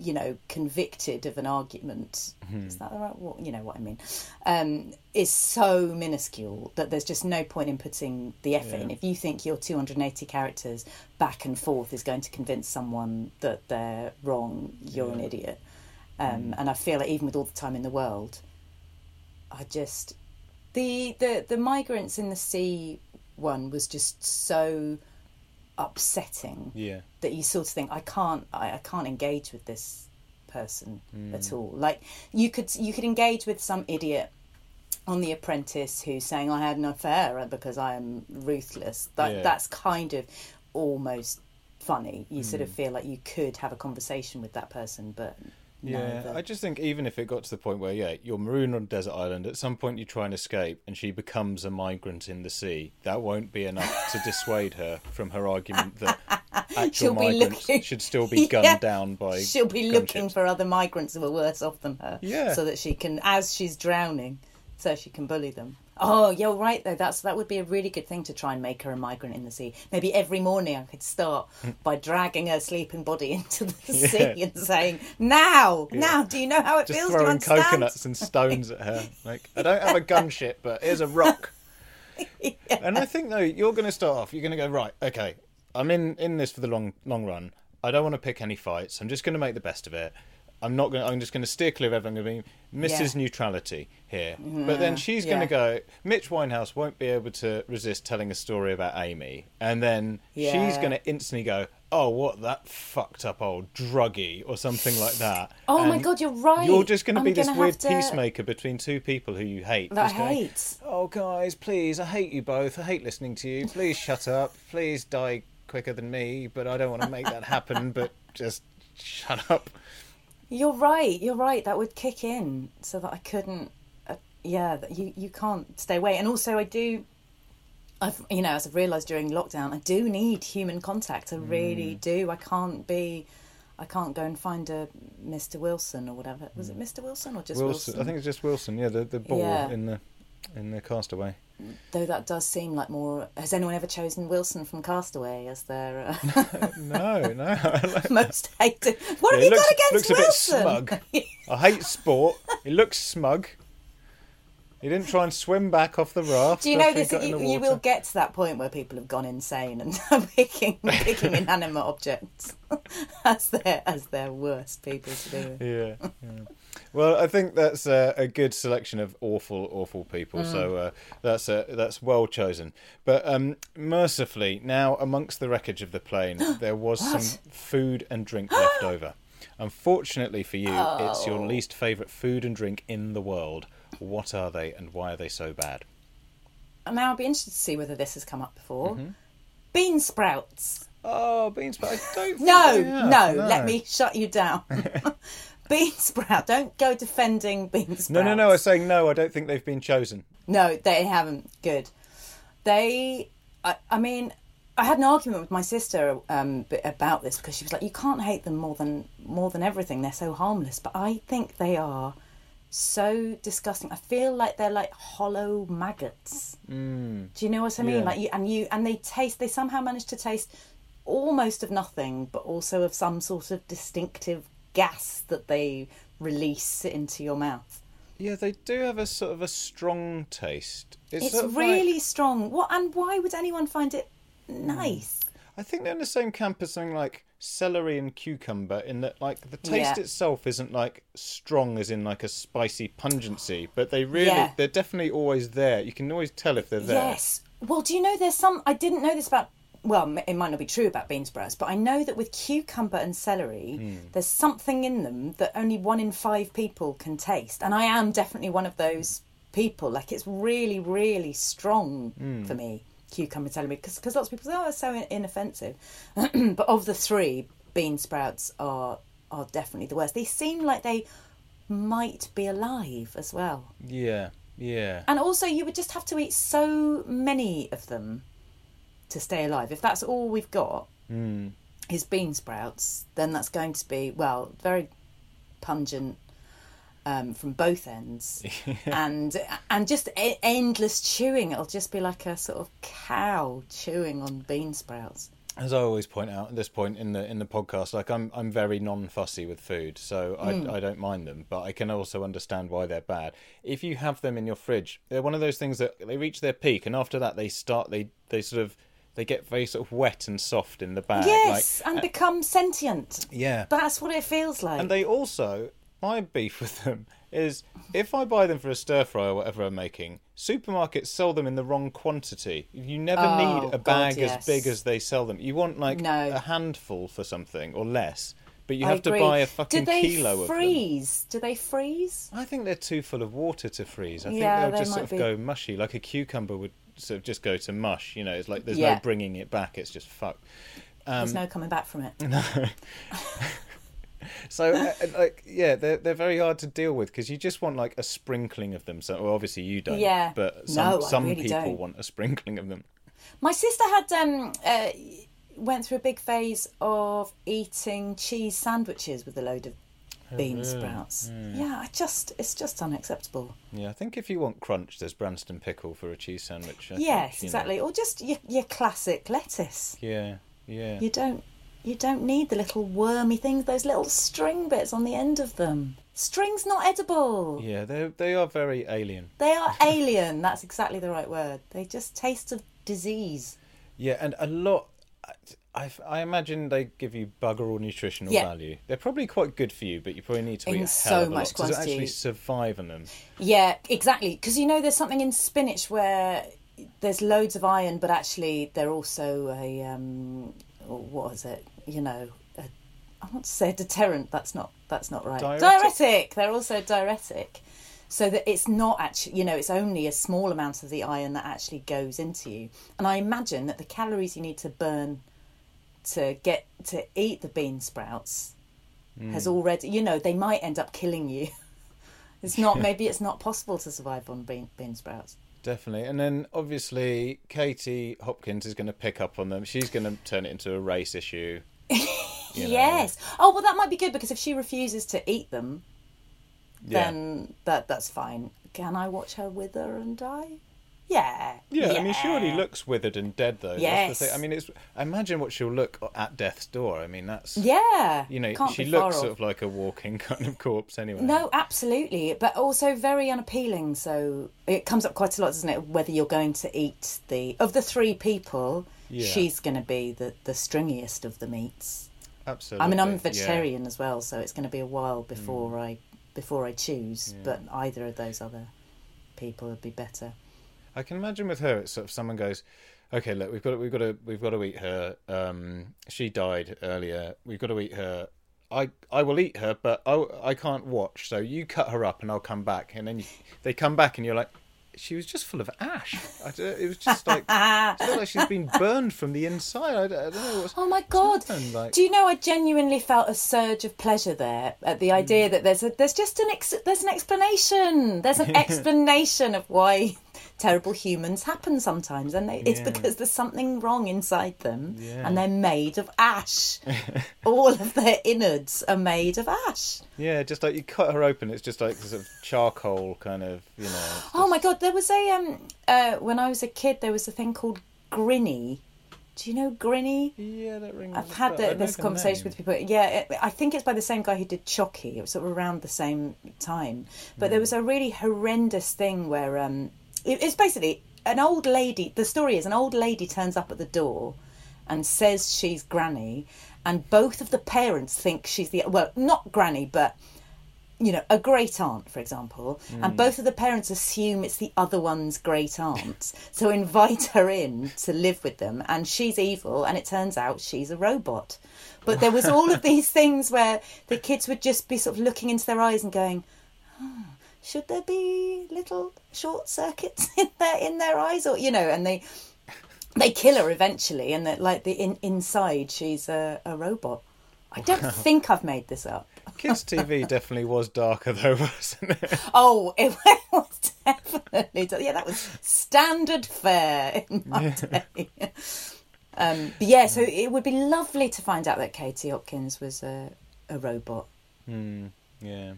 you know, convicted of an argument. Is that the right? What you know what I mean? Um, is so minuscule that there's just no point in putting the effort in. If you think your 280 characters back and forth is going to convince someone that they're wrong, you're an idiot. Um, And I feel like even with all the time in the world, I just the the the migrants in the sea one was just so upsetting Yeah. that you sort of think I can't I, I can't engage with this person Hmm. at all. Like you could you could engage with some idiot on The Apprentice who's saying I had an affair because I am ruthless. That Yeah. that's kind of almost funny. You sort Hmm. of feel like you could have a conversation with that person, but Yeah, the- I just think even if it got to the point where, yeah, you're marooned on a desert island, at some point you try and escape and she becomes a migrant in the sea, that won't be enough to dissuade her from her argument that actual She'll be migrants looking- should still be gunned Yeah. down by. she'll be looking gunships. for other migrants who are worse off than her. Yeah. So that she can, as she's drowning, so she can bully them. Oh, you're right though. That's that would be a really good thing to try and make her a migrant in the sea. Maybe every morning I could start mm. by dragging her sleeping body into the Yeah. sea and saying, "Now, now, do you know how it Just feels to throwing understand?" coconuts and stones at her. Like, I don't have a gunship, but here's a rock. And I think though you're going to start off. You're going to go right. Okay, I'm in in this for the long long run. I don't want to pick any fights. I'm just going to make the best of it. I'm not going. I'm just going to steer clear of everything. I'm going to be Mrs. Yeah. Neutrality here. Mm-hmm. But then she's going yeah. to go. Mitch Winehouse won't be able to resist telling a story about Amy, and then she's going to instantly go, "Oh, what that fucked up old druggie" or something like that. Oh my God, you're right. You're just going to be this weird to- peacemaker between two people who you hate. That I going, hate. Oh, guys, please, I hate you both. I hate listening to you. Please shut up. Please die quicker than me, but I don't want to make that happen, but just shut up. You're right. You're right. That would kick in so that I couldn't. Uh, yeah, you you can't stay away. And also, I do. I've you know as I've realised during lockdown, I do need human contact. I really Mm. do. I can't be. I can't go and find a Mr. Wilson or whatever. Was it Mr. Wilson or just Mm. Wilson, Wilson? I think it's just Wilson, yeah, the, the ball Yeah. in the in the castaway. Though that does seem like more. Has anyone ever chosen Wilson from Castaway as their uh, No, no. most hated? What have you looks, got against looks a bit Wilson? smug. I hate sport. He looks smug. He didn't try and swim back off the raft. Do you know this? You, you will get to that point where people have gone insane and are picking picking inanimate objects as their as their worst people to do. with. yeah, yeah. Well, I think that's a, a good selection of awful, awful people. So Mm. uh, that's uh, that's well chosen. But um, mercifully, now amongst the wreckage of the plane, there was some food and drink left over. Unfortunately for you, it's your Oh. least favourite food and drink in the world. What are they, and why are they so bad? Now I'll be interested to see whether this has come up before. Mm-hmm. Bean sprouts. Oh, beans, sprouts. I don't. think No, no, let me shut you down. bean sprout. Don't go defending bean sprouts. No, no, no. I'm saying no. I don't think they've been chosen. No, they haven't. Good. They, I, I mean, I had an argument with my sister um, about this because she was like, "You can't hate them more than more than everything. They're so harmless." But I think they are so disgusting. I feel like they're like hollow maggots. Mm. Do you know what I mean? Yeah. Like you and you and they taste. They somehow manage to taste almost of nothing, but also of some sort of distinctive gas that they release into your mouth. Yeah, they do have a sort of a strong taste. It's sort of like- really strong. What and why would anyone find it nice? I think they're in the same camp as something like celery and cucumber, in that like the taste Yeah. itself isn't like strong as in like a spicy pungency, but they really Yeah. they're definitely always there. You can always tell if they're there. Yes. Well, do you know there's some? I didn't know this about. Well, it might not be true about bean sprouts, but I know that with cucumber and celery, Hmm. there's something in them that only one in five people can taste, and I am definitely one of those people. Like it's really, really strong Hmm. for me. Cucumber and celery, because lots of people say, "Oh, it's so inoffensive," but of the three, bean sprouts are are definitely the worst. They seem like they might be alive as well. Yeah, yeah. And also, you would just have to eat so many of them to stay alive. If that's all we've got Mm. is bean sprouts, then that's going to be well very pungent um, from both ends, and and just e- endless chewing. It'll just be like a sort of cow chewing on bean sprouts. as I always point out at this point in the in the podcast, like I'm I'm very non fussy with food, so I Hmm. I don't mind them, but I can also understand why they're bad. If you have them in your fridge, they're one of those things that they reach their peak, and after that they start they they sort of they get very sort of wet and soft in the bag. yes, like, and uh, become sentient. yeah, That's what it feels like. and they also my beef with them is if I buy them for a stir fry or whatever I'm making, supermarkets sell them in the wrong quantity. You never Oh, need a God, bag yes. as big as they sell them. You want like No. a handful for something or less, but you I have to buy a fucking Do they kilo of them. freeze? Do they freeze? I think they're too full of water to freeze. I think Yeah, they'll they just sort of be. go mushy, like a cucumber would sort of just go to mush. You know, it's like there's Yeah. no bringing it back. It's just fuck. Um, There's no coming back from it. No. So, uh, like, yeah, they're they're very hard to deal with because you just want like a sprinkling of them. So, well, obviously you don't. Yeah. But some No, some really people don't. want a sprinkling of them. My sister had um uh, went through a big phase of eating cheese sandwiches with a load of Oh, bean sprouts. Hmm. Yeah, I just it's just unacceptable. Yeah, I think if you want crunch, there's Branston pickle for a cheese sandwich. I think, yes, know. exactly. Or just your your classic lettuce. Yeah, yeah. You don't you don't need the little wormy things, those little string bits on the end of them. String's not edible. Yeah, they they are very alien. They are alien. That's exactly the right word. They just taste of disease. Yeah, and a lot. I, I imagine they give you bugger all nutritional Yeah. value. They're probably quite good for you, but you probably need to In eat a hell so of a much lot to actually survive on them. Yeah, exactly. Because you know, there's something in spinach where there's loads of iron, but actually they're also a um, what is it? You know, a, I want to say a deterrent. That's not that's not right. Diuretic? diuretic. They're also diuretic. So that it's not actually, you know, it's only a small amount of the iron that actually goes into you. And I imagine that the calories you need to burn to get to eat the bean sprouts hmm. has already, you know, they might end up killing you. It's not. Maybe it's not possible to survive on bean, bean sprouts. Definitely. And then obviously Katie Hopkins is going to pick up on them. She's going to turn it into a race issue. you know. Yes. Oh well, that might be good because if she refuses to eat them, Yeah. then that that's fine. Can I watch her wither and die? Yeah. Yeah, I mean, she already looks withered and dead, though. That's Yes. the thing. I mean, it's. Imagine what she'll look at death's door. I mean, that's. Yeah. You know, Can't she looks sort of like a walking kind of corpse anyway. No, absolutely, but also very unappealing. So it comes up quite a lot, doesn't it? Whether you're going to eat the of the three people, Yeah. she's going to be the the stringiest of the meats. Absolutely. I mean, I'm yeah. Mm. vegetarian as well, so it's going to be a while before I before I choose. But either of those other people would be better. I can imagine with her, it's sort of someone goes, "Okay, look, we've got to, we've got to, we've got to eat her. Um, she died earlier. We've got to eat her. I, I will eat her, but I, I can't watch. So you cut her up, and I'll come back. And then you, they come back, and you're like, she was just full of ash. I don't- it was just like, it like she's been burned from the inside. I, don't- I don't know what's. Oh my god! like- Do you know I genuinely felt a surge of pleasure there at the idea that there's a there's just an ex, there's an explanation. There's an explanation of why terrible humans happen sometimes, and they, it's Yeah. because there's something wrong inside them, Yeah. and they're made of ash. All of their innards are made of ash. Yeah, just like you cut her open, it's just like sort of charcoal kind of, you know. it's Oh my god! There was a um uh when I was a kid, there was a thing called Grinny. Do you know Grinny? Yeah, that rings. I've had the, this conversation name. with people. Yeah, it, I think it's by the same guy who did Chucky. It was sort of around the same time. But there was a really horrendous thing where um, it, it's basically an old lady. The story is an old lady turns up at the door and says she's Granny, and both of the parents think she's the well, not Granny, but you know, a great aunt, for example, and mm. both of the parents assume it's the other one's great aunt. so invite her in to live with them, and she's evil, and it turns out she's a robot. But there was all of these things where the kids would just be sort of looking into their eyes and going, "Oh, should there be little short circuits in their in their eyes, or you know, and they they kill her eventually, and that like the in, inside she's a, a robot. I don't think I've made this up. Kids TV definitely was darker though, wasn't it? Oh, it was definitely. Yeah, that was standard fare in my day. Um, but yeah, so it would be lovely to find out that Katie Hopkins was a, a robot. Yeah.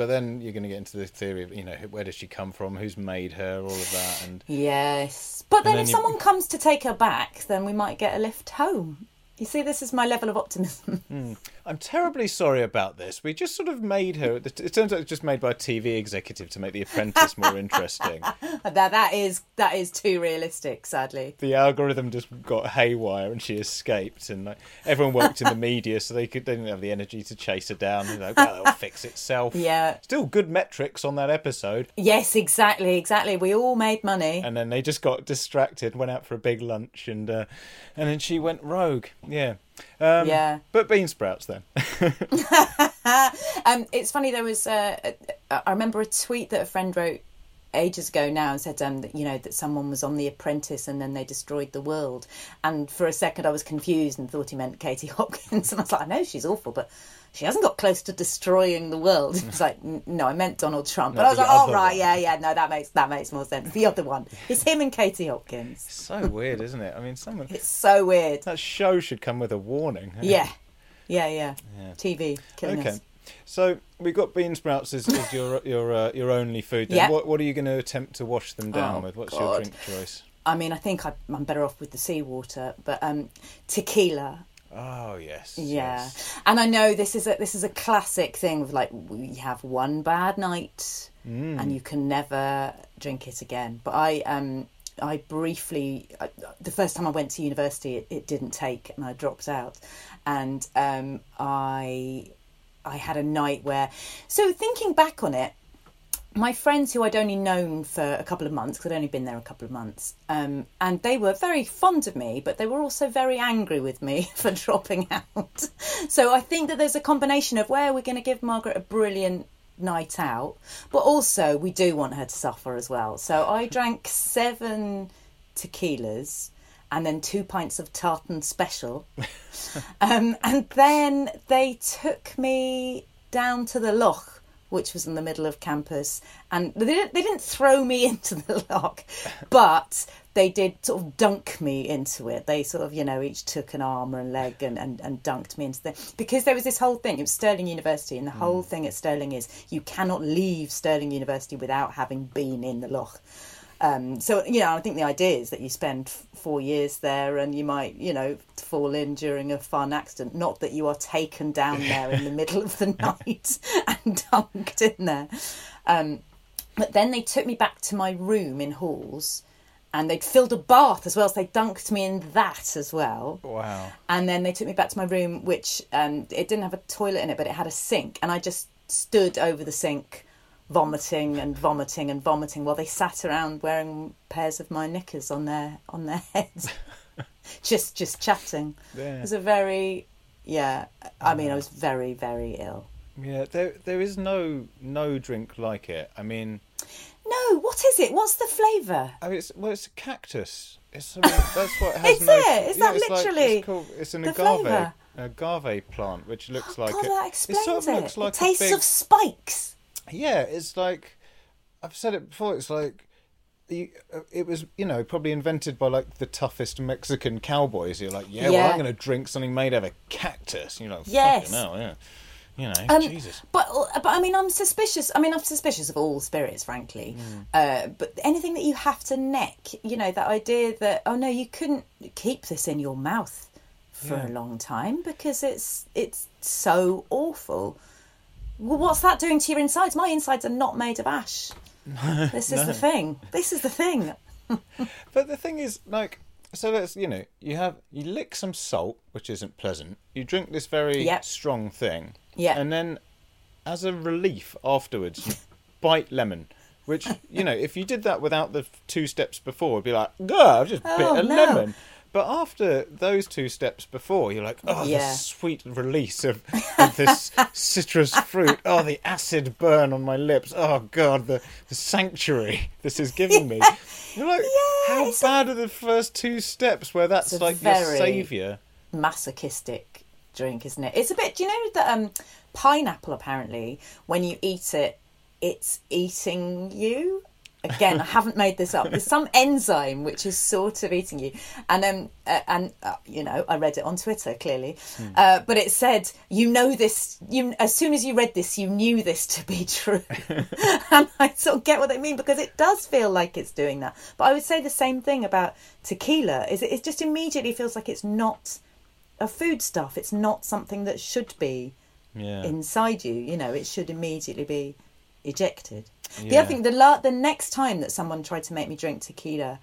But then you're going to get into the theory of, you know, where does she come from? Who's made her? All of that. And Yes. But then, then if you- someone comes to take her back, then we might get a lift home. You see, this is my level of optimism. I'm terribly sorry about this. We just sort of made her. It turns out it's just made by a TV executive to make The Apprentice more interesting. that that is that is too realistic, sadly. The algorithm just got haywire and she escaped, and like, everyone worked in the media, so they could they didn't have the energy to chase her down. You know, well, it'll fix itself. Yeah. Still good metrics on that episode, Yes, exactly, exactly. We all made money. and then they just got distracted, went out for a big lunch, and uh, and then she went rogue. Yeah. Um, Yeah. But bean sprouts then. Um, it's funny. There was, uh, I remember a tweet that a friend wrote ages ago now and said, um, that, you know, that someone was on The Apprentice and then they destroyed the world. And for a second, I was confused and thought he meant Katie Hopkins. And I was like, I know she's awful, but she hasn't got close to destroying the world. It's like, no, I meant Donald Trump. But No, I was like, oh right, one. yeah, yeah, no, that makes that makes more sense. The other one, it's him and Katie Hopkins. so weird, isn't it? I mean, someone It's so weird. that show should come with a warning. Yeah, yeah, yeah. Yeah. TV killing Okay. us. So we've got bean sprouts as, as your your uh, your only food. Then. Yeah. What what are you going to attempt to wash them down Oh, with? What's your drink choice? I mean, I think I, I'm better off with the seawater, but um, tequila. Oh yes. Yeah, yes. and I know this is a this is a classic thing of like we have one bad night and you can never drink it again. But I um I briefly I, the first time I went to university it, it didn't take and I dropped out, and um I I had a night where so thinking back on it my friends who I'd only known for a couple of months, because I'd only been there a couple of months, um, and they were very fond of me, but they were also very angry with me for dropping out. So I think that there's a combination of where we're going to give Margaret a brilliant night out, but also we do want her to suffer as well. So I drank seven tequilas and then two pints of tartan special. um, and then they took me down to the loch which was in the middle of campus, and they didn't they didn't throw me into the loch, but they did sort of dunk me into it. They sort of you know each took an arm and leg and, and, and dunked me into the because there was this whole thing. It was Stirling University, and the whole thing at Stirling is you cannot leave Stirling University without having been in the loch. Um, so you know, I think the idea is that you spend f- four years there, and you might, you know, fall in during a fun accident. Not that you are taken down there in the middle of the night and dunked in there. Um, but then they took me back to my room in Halls, and they'd filled a bath as well, so they dunked me in that as well. Wow. And then they took me back to my room, which um, it didn't have a toilet in it, but it had a sink, and I just stood over the sink vomiting and vomiting and vomiting while they sat around wearing pairs of my knickers on their on their heads just just chatting Yeah. it was a very yeah i mean i was very very ill Yeah. There there is no no drink like it. I mean, no what is it what's the flavour I mean it's well, it's a cactus. It's mean, that's what it has Is no. it? Is that it's like- literally it's, called, it's an agave flavour? agave plant, which looks oh, like god it. that it sort of it, looks like it tastes a big, of spikes Yeah, it's like I've said it before. It's like you, uh, it was, you know, probably invented by like the toughest Mexican cowboys. You're like, yeah, well, I'm going to drink something made out of a cactus. You know, Yes. fucking hell, yeah. You know, Um, Jesus. But but I mean, I'm suspicious. I mean, I'm suspicious of all spirits, frankly. Mm. Uh, but anything that you have to neck, you know, that idea that oh no, you couldn't keep this in your mouth for Yeah. a long time because it's it's so awful. Well, what's that doing to your insides? My insides are not made of ash. This is the thing. This is the thing. But the thing is, like, so let's, you know, you have you lick some salt, which isn't pleasant. You drink this very Yep. strong thing, Yeah. and then as a relief afterwards, you bite lemon. Which you know, if you did that without the two steps before, it'd be like, "God, I've just bit Oh, a no. lemon." But after those two steps before, you're like, "Oh, the sweet release of, of this citrus fruit. Oh, the acid burn on my lips. Oh God, the, the sanctuary this is giving me." You're like, Yeah, "How it's a- bad are the first two steps where that's like your savior?" masochistic drink, isn't it? It's a bit. Do you know that um, pineapple? Apparently, when you eat it, it's eating you. Again, I haven't made this up. There's some enzyme which is sort of eating you, and um, uh, and uh, you know, I read it on Twitter clearly, uh, but it said, you know this. You as soon as you read this, you knew this to be true, and I sort of get what they mean because it does feel like it's doing that. But I would say the same thing about tequila. Is it? It just immediately feels like it's not a food stuff. It's not something that should be Yeah. inside you. You know, it should immediately be ejected. The Yeah. other thing, the la- the next time that someone tried to make me drink tequila,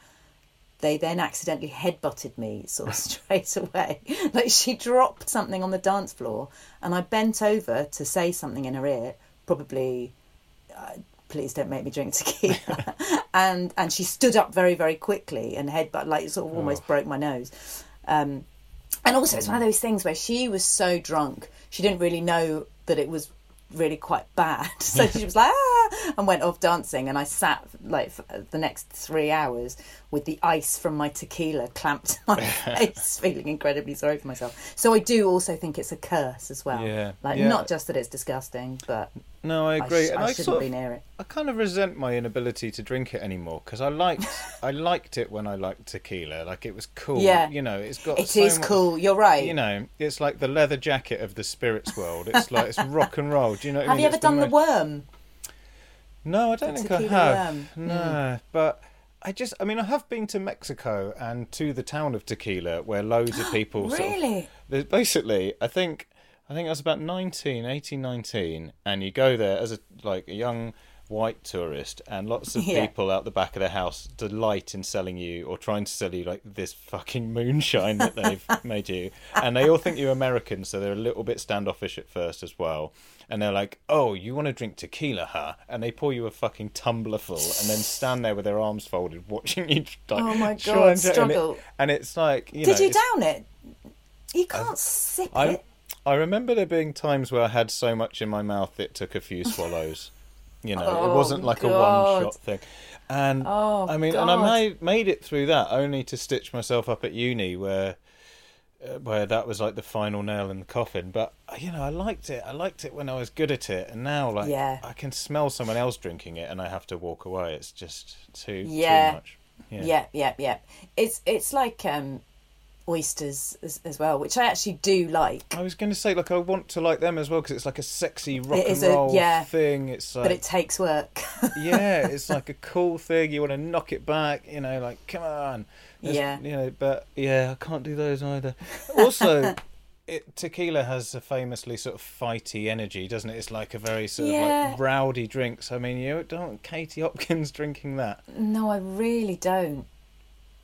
they then accidentally headbutted me sort of straight away. Like she dropped something on the dance floor, and I bent over to say something in her ear, probably. Uh, Please don't make me drink tequila, and and she stood up very very quickly and head headbutt like sort of almost broke my nose. Um, and also, it's one of those things where she was so drunk, she didn't really know that it was really quite bad. So she was like, ah, and went off dancing. And I sat like for the next three hours with the ice from my tequila clamped to my face, feeling incredibly sorry for myself. So I do also think it's a curse as well. Yeah, Like, yeah. not just that it's disgusting, but No, I I, agree. sh- and I I, shouldn't sort be near it. I kind of resent my inability to drink it anymore because I liked I liked it when I liked tequila. Like it was cool. Yeah. You know, it's got It is so much- cool. You're right. You know, it's like the leather jacket of the spirits world. It's like it's rock and roll. Do you know? What I Have mean? you ever It's done the most- worm? No, I don't The think I have. No, but I just, I mean, I have been to Mexico and to the town of Tequila, where loads of people. Sort of, Really? basically, I think, I think I was about 19, 18, 19, and you go there as a like a young white tourist, and lots of Yeah. people out the back of their house delight in selling you or trying to sell you like this fucking moonshine that they've made you, and they all think you're American, so they're a little bit standoffish at first as well. And they're like, "Oh, you want to drink tequila, huh?" And they pour you a fucking tumbler full, and then stand there with their arms folded, watching you. Like, Oh my God, and. And it- struggle. And it's like, you Did know, you down it? You can't sip I it. I remember there being times where I had so much in my mouth it took a few swallows. You know, it Oh, wasn't like a one shot thing. And Oh, I mean, and I made made it through that only to stitch myself up at uni where where that was like the final nail in the coffin. But you know, I liked it. I liked it when I was good at it, and now like Yeah. I can smell someone else drinking it, and I have to walk away. It's just too Yeah. too much. Yeah. Yeah, yeah, yeah. It's it's like um, oysters as, as well, which I actually do like. I was going to say, like, I want to like them as well because it's like a sexy rock and a- roll yeah. thing. It's like, But it takes work. yeah, it's like a cool thing. You want to knock it back, you know, like come on. There's- Yeah. You know, but yeah, I can't do those either. Also, it, tequila has a famously sort of fighty energy, doesn't it? It's like a very sort of like rowdy drink. So I mean, you don't want Katie Hopkins drinking that. no, I really don't.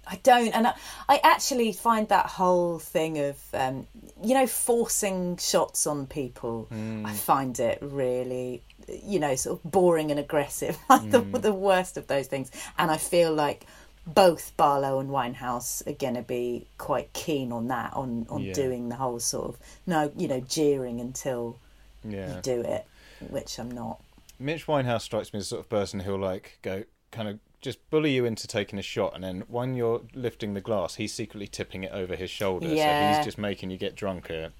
I don't, and I, I actually find that whole thing of um, you know forcing shots on people. I find it really, you know, sort of boring and aggressive, like the the worst of those things. And I feel like both Barlow and Winehouse are going to be quite keen on that, on on Yeah. doing the whole sort of no, you know, jeering until Yeah. you do it, which I'm not. Mitch Winehouse strikes me as the sort of person who'll like go kind of just bully you into taking a shot, and then when you're lifting the glass, he's secretly tipping it over his shoulder. So he's just making you get drunker.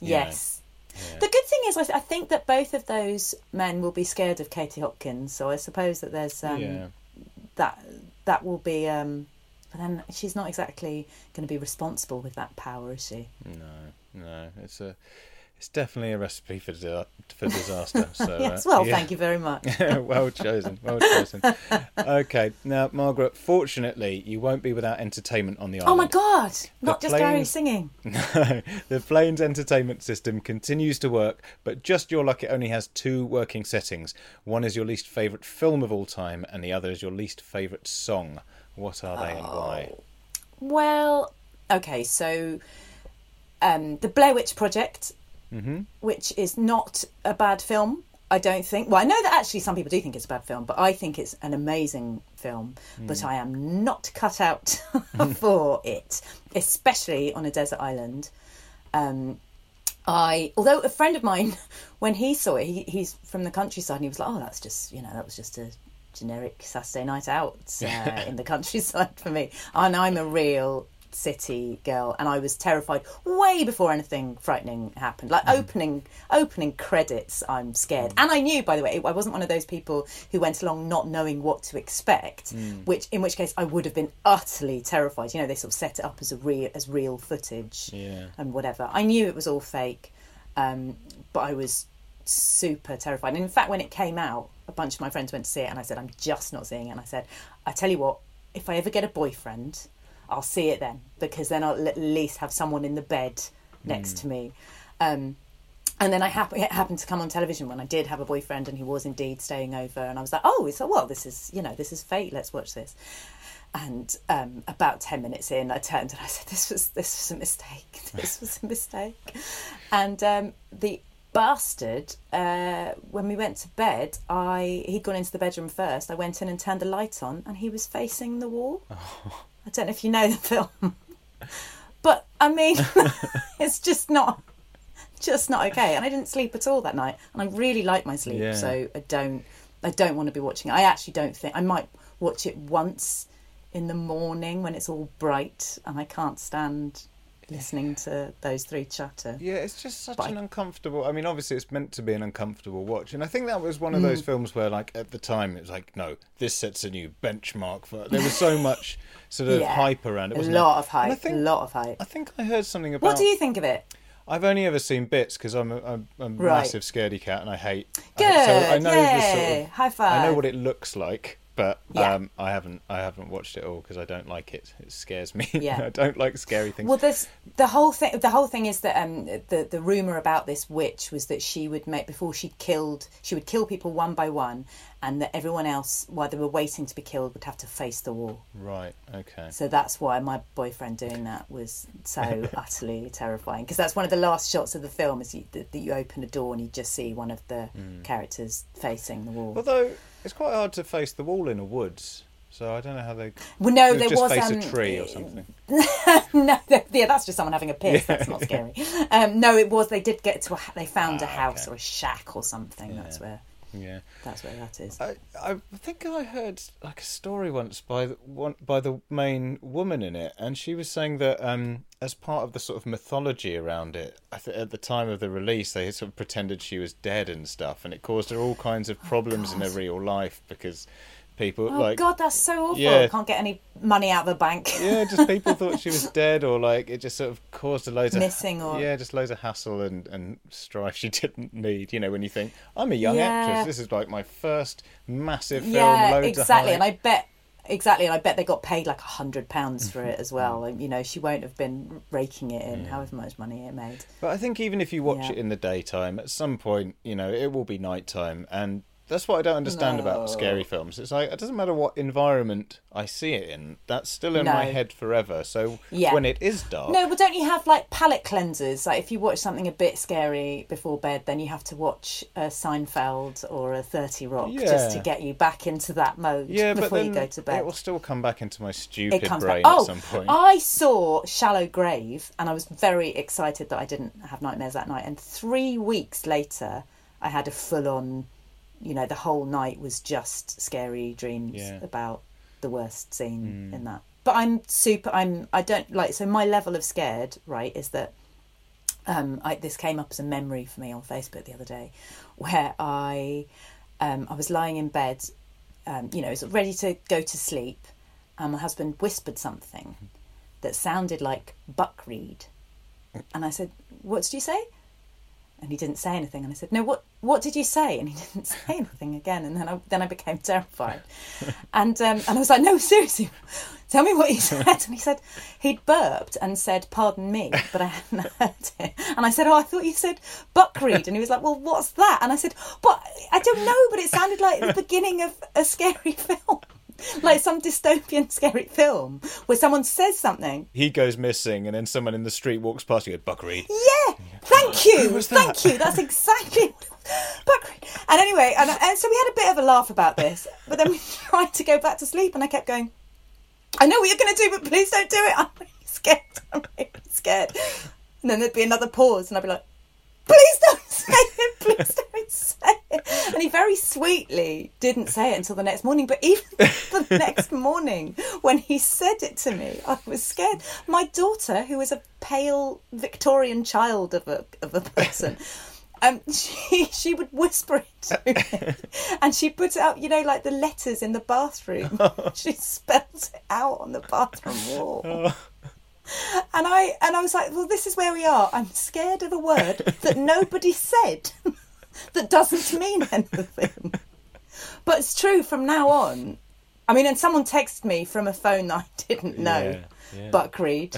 you. Yes. The good thing is, I, th- I think that both of those men will be scared of Katie Hopkins. So I suppose that there's um, yeah. that that will be. Um, but then she's not exactly going to be responsible with that power, is she? No, no, it's a, it's definitely a recipe for for disaster. So yes. uh, Well, yeah. thank you very much. well chosen, well chosen. Okay, now Margaret, fortunately, you won't be without entertainment on the island. Oh my God! Not just Gary singing. No, the plane's entertainment system continues to work, but just your luck, it only has two working settings. One is your least favourite film of all time, and the other is your least favourite song. What are they and why? Well, okay, so um, the Blair Witch Project, which is not a bad film, I don't think. Well, I know that actually some people do think it's a bad film, but I think it's an amazing film. But I am not cut out for it, especially on a desert island. Um, I, although a friend of mine, when he saw it, he, he's from the countryside, and he was like, "Oh, that's just you know, that was just a generic Saturday night out uh, in the countryside for me." And I'm a real city girl, and I was terrified way before anything frightening happened. Like mm. opening opening credits, I'm scared, mm. and I knew, by the way, I wasn't one of those people who went along not knowing what to expect. Mm. Which, in which case, I would have been utterly terrified. You know, they sort of set it up as a real as real footage Yeah. and whatever. I knew it was all fake, um, but I was super terrified. And in fact, when it came out, a bunch of my friends went to see it, and I said, "I'm just not seeing it." And I said, "I tell you what, if I ever get a boyfriend, I'll see it then, because then I'll at least have someone in the bed next to me. Um, and then I hap- it happened to come on television when I did have a boyfriend, and he was indeed staying over. And I was like, "Oh, it's well, this is you know, this is fate. Let's watch this." And um, about ten minutes in, I turned and I said, "This was this was a mistake. This was a mistake." And um, the bastard, uh, when we went to bed, I he'd gone into the bedroom first. I went in and turned the light on, and he was facing the wall. I don't know if you know the film, but I mean, it's just not just not okay. And I didn't sleep at all that night, and I really like my sleep, Yeah. so I don't I don't want to be watching it. I actually don't think I might watch it once in the morning when it's all bright, and I can't stand listening to those three chatter. Yeah, it's just such But an uncomfortable. I mean, obviously, it's meant to be an uncomfortable watch, and I think that was one of Mm. those films where, like, at the time, it was like, no, this sets a new benchmark for. There was so much sort of Yeah. hype around it. A Wasn't lot there? of hype. And I think, a lot of hype. I think I heard something about. What do you think of it? I've only ever seen bits because I'm a, I'm a Right. massive scaredy cat, and I hate. Good. I, so I know the sort of. High five. I know what it looks like, but Yeah. um, I haven't. I haven't watched it all because I don't like it. It scares me. Yeah. I don't like scary things. Well, this the whole thing. The whole thing is that um, the the rumor about this witch was that she would make before she killed, she would kill people one by one, and that everyone else, while they were waiting to be killed, would have to face the wall. right. Okay. So that's why my boyfriend doing that was so utterly terrifying. Because that's one of the last shots of the film is you, that, that you open a door and you just see one of the characters facing the wall. Although it's quite hard to face the wall in a woods, so I don't know how they. well, no, there just was face um, a tree or something. no, yeah, that's just someone having a piss. That's not scary. Um, no, it was. They did get to. A, they found a Ah, house okay. or a shack or something. That's where. Yeah. That's where that is. I, I think I heard like a story once by the one by the main woman in it, and she was saying that um, as part of the sort of mythology around it, I th- at the time of the release, they sort of pretended she was dead and stuff, and it caused her all kinds of problems in her real life because people Oh like God, that's so awful. Yeah. Can't get any money out of the bank. yeah, just people thought she was dead, or like it just sort of caused a loads of Missing or- yeah, just loads of hassle and and strife she didn't need. You know, when you think I'm a young Yeah. actress, this is like my first massive film, yeah, exactly. And. I bet exactly, and I bet they got paid like a hundred pounds for it as mm-hmm. well. And, you know, she won't have been raking it in however much money it made. But I think even if you watch Yeah. it in the daytime, at some point, you know, it will be nighttime, and that's what I don't understand No. about scary films. It's like it doesn't matter what environment I see it in; that's still in my head forever. So Yeah. when it is dark, No, but don't you have like palate cleansers? Like if you watch something a bit scary before bed, then you have to watch a Seinfeld or a Thirty Rock just to get you back into that mode yeah, before you go to bed. it will still come back into my stupid it comes brain back. Oh, at some point. I saw Shallow Grave, and I was very excited that I didn't have nightmares that night. And three weeks later, I had a full-on, you know, the whole night was just scary dreams Yeah. About the worst scene in that. But I'm super. I'm. I don't like. So my level of scared, right, is that. Um, I, this came up as a memory for me on Facebook the other day, where I, um, I was lying in bed, um, you know, was ready to go to sleep, and my husband whispered something that sounded like Buck buckreed, and I said, "What did you say?" And he didn't say anything, and I said, "No, what what did you say?" And he didn't say anything again, and then I then I became terrified, and um, and I was like, "No, seriously, tell me what he said." And he said he'd burped and said, "Pardon me," but I hadn't heard it, and I said, "Oh, I thought you said buckreed," and he was like, "Well, what's that?" And I said, "But I don't know, but it sounded like the beginning of a scary film." Like some dystopian scary film where someone says something he goes missing, and then someone in the street walks past you. Buckery. Yeah, thank you, thank you. That's exactly And anyway, and, and so we had a bit of a laugh about this, but then we tried to go back to sleep, and I kept going. I know what you're going to do, but please don't do it. I'm really scared. I'm really scared. And then there'd be another pause, and I'd be like, "Please don't say it. Please don't say it." And he very sweetly didn't say it until the next morning. But even the next morning, when he said it to me, I was scared. My daughter, who is a pale Victorian child of a of a person. Um, she she would whisper it to me, and she put out, you know, like the letters in the bathroom. she spells it out on the bathroom wall. And I and I was like, well, this is where we are. I'm scared of a word that nobody said that doesn't mean anything. But it's true from now on. I mean, and someone texted me from a phone that I didn't know, Yeah, yeah. Buck Reed.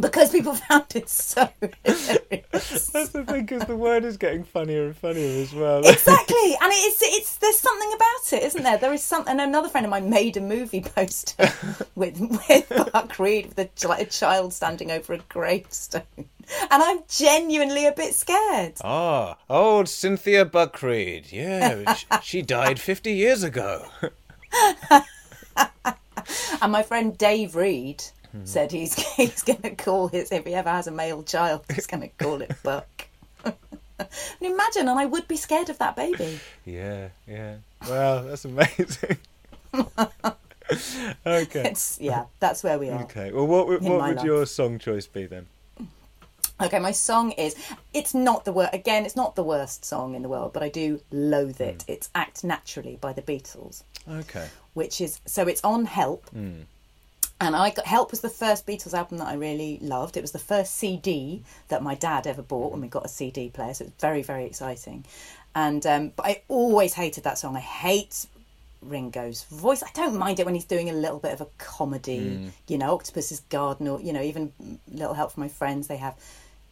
Because people found it so hilarious. That's the thing, because the word is getting funnier and funnier as well. exactly, and it's it's there's something about it, isn't there? There is something. Another friend of mine made a movie poster with with Buck Reed with a, like a child standing over a gravestone, and I'm genuinely a bit scared. Ah, old Cynthia Buckreed. Yeah, sh- she died 50 years ago. And my friend Dave Reed Mm-hmm. said he's he's going to call his if he ever has a male child, he's going to call it Buck. And imagine, and I would be scared of that baby. Yeah, yeah. Wow, that's amazing. okay. It's yeah, that's where we are. Okay. Well, what would, what would life. your song choice be then? Okay, my song is. It's not the worst. Again, it's not the worst song in the world, but I do loathe it. Hmm. It's "Act Naturally" by the Beatles, Okay. which is so it's on Help, hmm. And I got Help was the first Beatles album that I really loved. It was the first CD that my dad ever bought when we got a CD player, so it's very very exciting. And um, but I always hated that song. I hate Ringo's voice. I don't mind it when he's doing a little bit of a comedy, you know, Octopus's Garden, or you know, even Little Help from My Friends. They have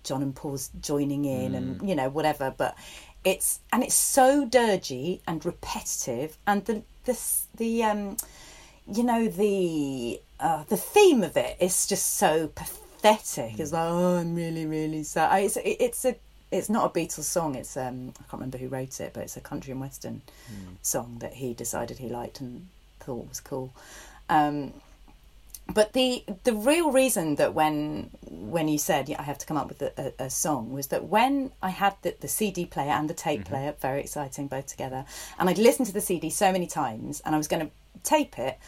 John and Paul's joining in, and you know, whatever. But it's and it's so dirgy and repetitive, and the this the um, you know the uh, the theme of it is just so pathetic. It's like, oh, I'm really really sad. I- It's it's a it's not a Beatles song. It's um I can't remember who wrote it, but it's a country and western song that he decided he liked and thought was cool. Um, but the the real reason that when when you said yeah, I have to come up with a, a, a song was that when I had the, the CD player and the tape player, very exciting both together, and I'd listened to the CD so many times, and I was going to tape it,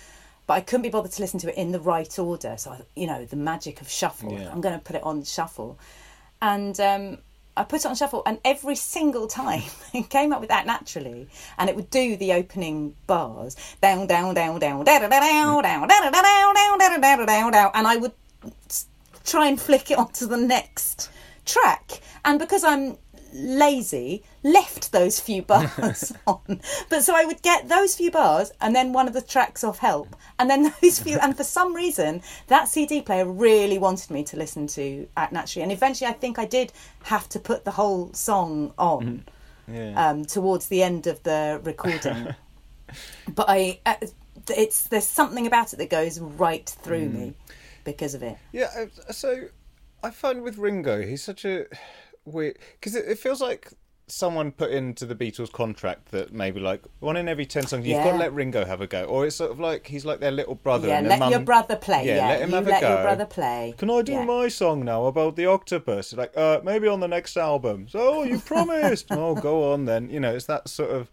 but I couldn't be bothered to listen to it in the right order. So I, you know the magic of shuffle. Yeah. I'm going to put it on shuffle, and um, I put it on shuffle, and every single time it came up with that naturally, and it would do the opening bars down, down, down, down, down, down, down, down, down, down, down, down, down, down, down, and I would try and flick it onto the next track, and because I'm lazy, left those few bars on. But so I would get those few bars and then one of the tracks off help and then those few and for some reason that CD player really wanted me to listen to Act Naturally and eventually I think I did have to put the whole song on Yeah. um, towards the end of the recording. but I uh, it's there's something about it that goes right through me because of it. Yeah, uh, so I find with Ringo, he's such a weird because it, it feels like someone put into the Beatles contract that maybe like one in every ten songs you've got to let Ringo have a go, or it's sort of like he's like their little brother. Yeah, let mum- your brother play. Yeah, Yeah, let him you have a let go. your brother play. Can I do Yeah. my song now about the octopus? Like, uh, maybe on the next album. So, oh, you promised. oh, go on then. You know, it's that sort of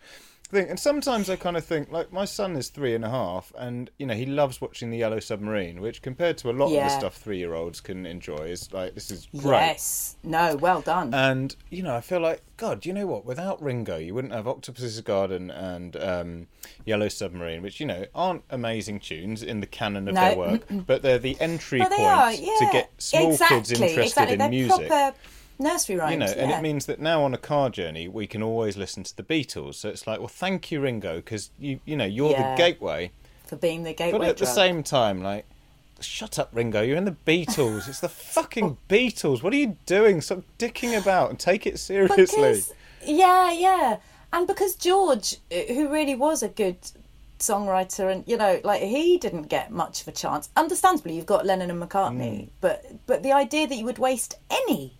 thing. And sometimes I kind of think, like, my son is three and a half, and you know, he loves watching the Yellow Submarine, which compared to a lot of the stuff three-year-olds can enjoy is like, this is great. Yes. No. Well done. And you know, I feel like God. You know what? Without Ringo, you wouldn't have Octopus's Garden and um, Yellow Submarine, which you know aren't amazing tunes in the canon of No. their work, but they're the entry point. Yeah. to get small exactly, kids interested exactly. in They're music. Proper nursery rhymes. You know, and it means that now on a car journey we can always listen to the Beatles. So it's like, well, thank you, Ringo, because you, you know, you're Yeah. the gateway. for being the gateway But at the same time, like, shut up, Ringo. You're in the Beatles. It's the fucking Beatles. What are you doing? Stop dicking about and take it seriously. Because, yeah, yeah, and because George, uh, who really was a good songwriter, and you know, like he didn't get much of a chance. Understandably, you've got Lennon and McCartney, Mm. but but the idea that you would waste any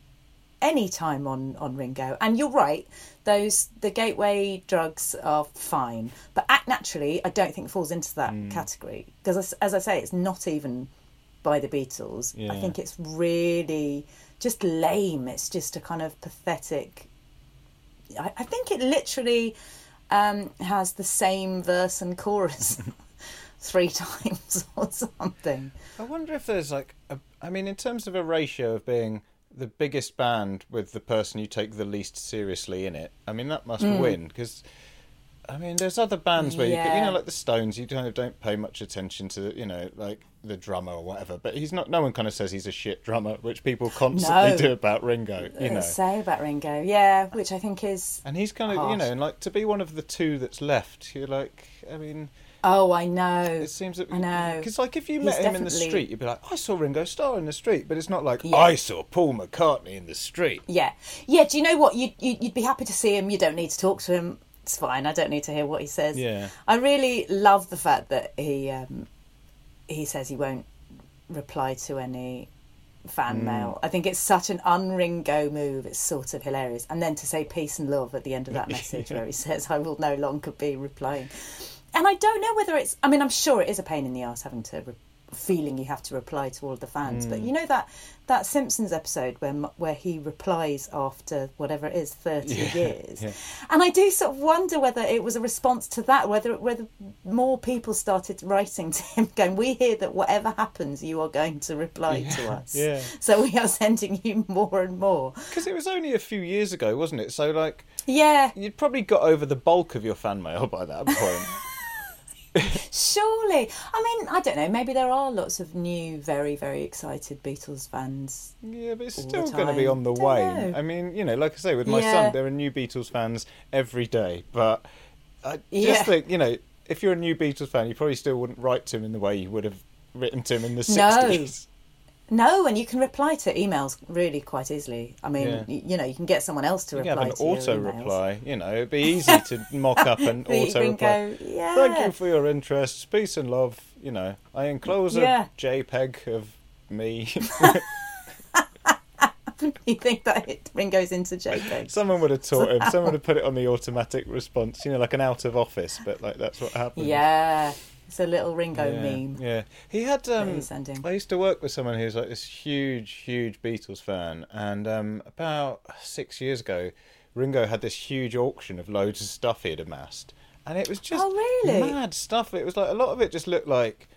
any time on on Ringo, and you're right, those the gateway drugs are fine, but Act Naturally, I don't think falls into that Mm. category because, as, as I say, it's not even by the Beatles. I think it's really just lame. It's just a kind of pathetic. I, I think it literally um, has the same verse and chorus three times or something. I wonder if there's like, a, I mean, in terms of a ratio of being the biggest band with the person you take the least seriously in it, I mean, that must hmm. win because. I mean, there's other bands where you, can, you know, like the Stones. You kind of don't pay much attention to, you know, like the drummer or whatever. But he's not. No one kind of says he's a shit drummer, which people constantly No. do about Ringo. You know, Say about Ringo, yeah, which I think is And he's kind of, you know, and like to be one of the two that's left, you're like, I mean, Oh, I know. It seems that I know. because like if you He's met him in the definitely- street, you'd be like, I saw Ringo Starr in the street, but it's not like Yeah. I saw Paul McCartney in the street. Yeah, yeah. Do you know what? You, you you'd be happy to see him. You don't need to talk to him. It's fine. I don't need to hear what he says. Yeah. I really love the fact that he um, he says he won't reply to any Mm. fan mail. I think it's such an unringo move. It's sort of hilarious. And then to say peace and love at the end of that message where he says, "I will no longer be replying." And I don't know whether it's. I mean, I'm sure it is a pain in the ass having to. Re- feeling you have to reply to all of the fans but mm. you know that that simpsons episode where where he replies after whatever it is 30 Yeah, years yeah. and i do sort of wonder whether it was a response to that whether whether more people started writing to him going we hear that whatever happens you are going to reply to us yeah. so we are sending you more and more Because it was only a few years ago, wasn't it? So like yeah you'd probably got over the bulk of your fan mail by that point. surely i mean i don't know maybe there are lots of new very very excited beatles fans yeah, but it's still going to be on the wane. I mean, you know, like I say, with my Yeah. son, there are new Beatles fans every day. But I just Yeah. think, you know, if you're a new Beatles fan, you probably still wouldn't write to him in the way you would have written to him in the No. 60s. No, and you can reply to emails really quite easily. I mean, Yeah. y- you know, you can get someone else to You reply have an auto reply. You know, it'd be easy to mock up an you auto reply. go, yeah. Thank you for your interest. Peace and love. You know, I enclose a Yeah. JPEG of me. you think that it Ringo's into JPEG? Someone would have taught him. Someone would have put it on the automatic response. You know, like an out of office, but like that's what happened. Yeah, it's a little Ringo yeah. meme. Yeah, he had. Um, sending. I used to work with someone who's like this huge, huge Beatles fan, and um, about six years ago, Ringo had this huge auction of loads of stuff he had amassed, and it was just Oh, really? mad stuff. It was like a lot of it just looked like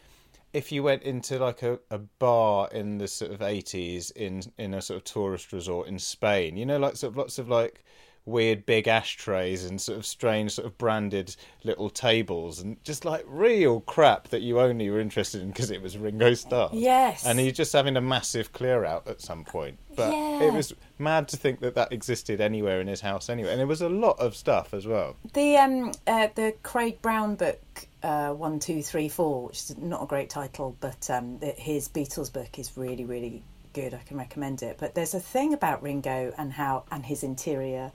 if you went into like a, a bar in the sort of eighties in in a sort of tourist resort in Spain, you know, like sort of lots of like weird big ashtrays and sort of strange sort of branded little tables and just like real crap that you only were interested in because it was Ringo Starr. Yes. And he's just having a massive clear out at some point. But Yeah. it was mad to think that that existed anywhere in his house anyway. And there was a lot of stuff as well. The um uh, the Craig Brown book uh, one two three four, which is not a great title, but um his Beatles book is really really good. I can recommend it. But there's a thing about Ringo and how and his interior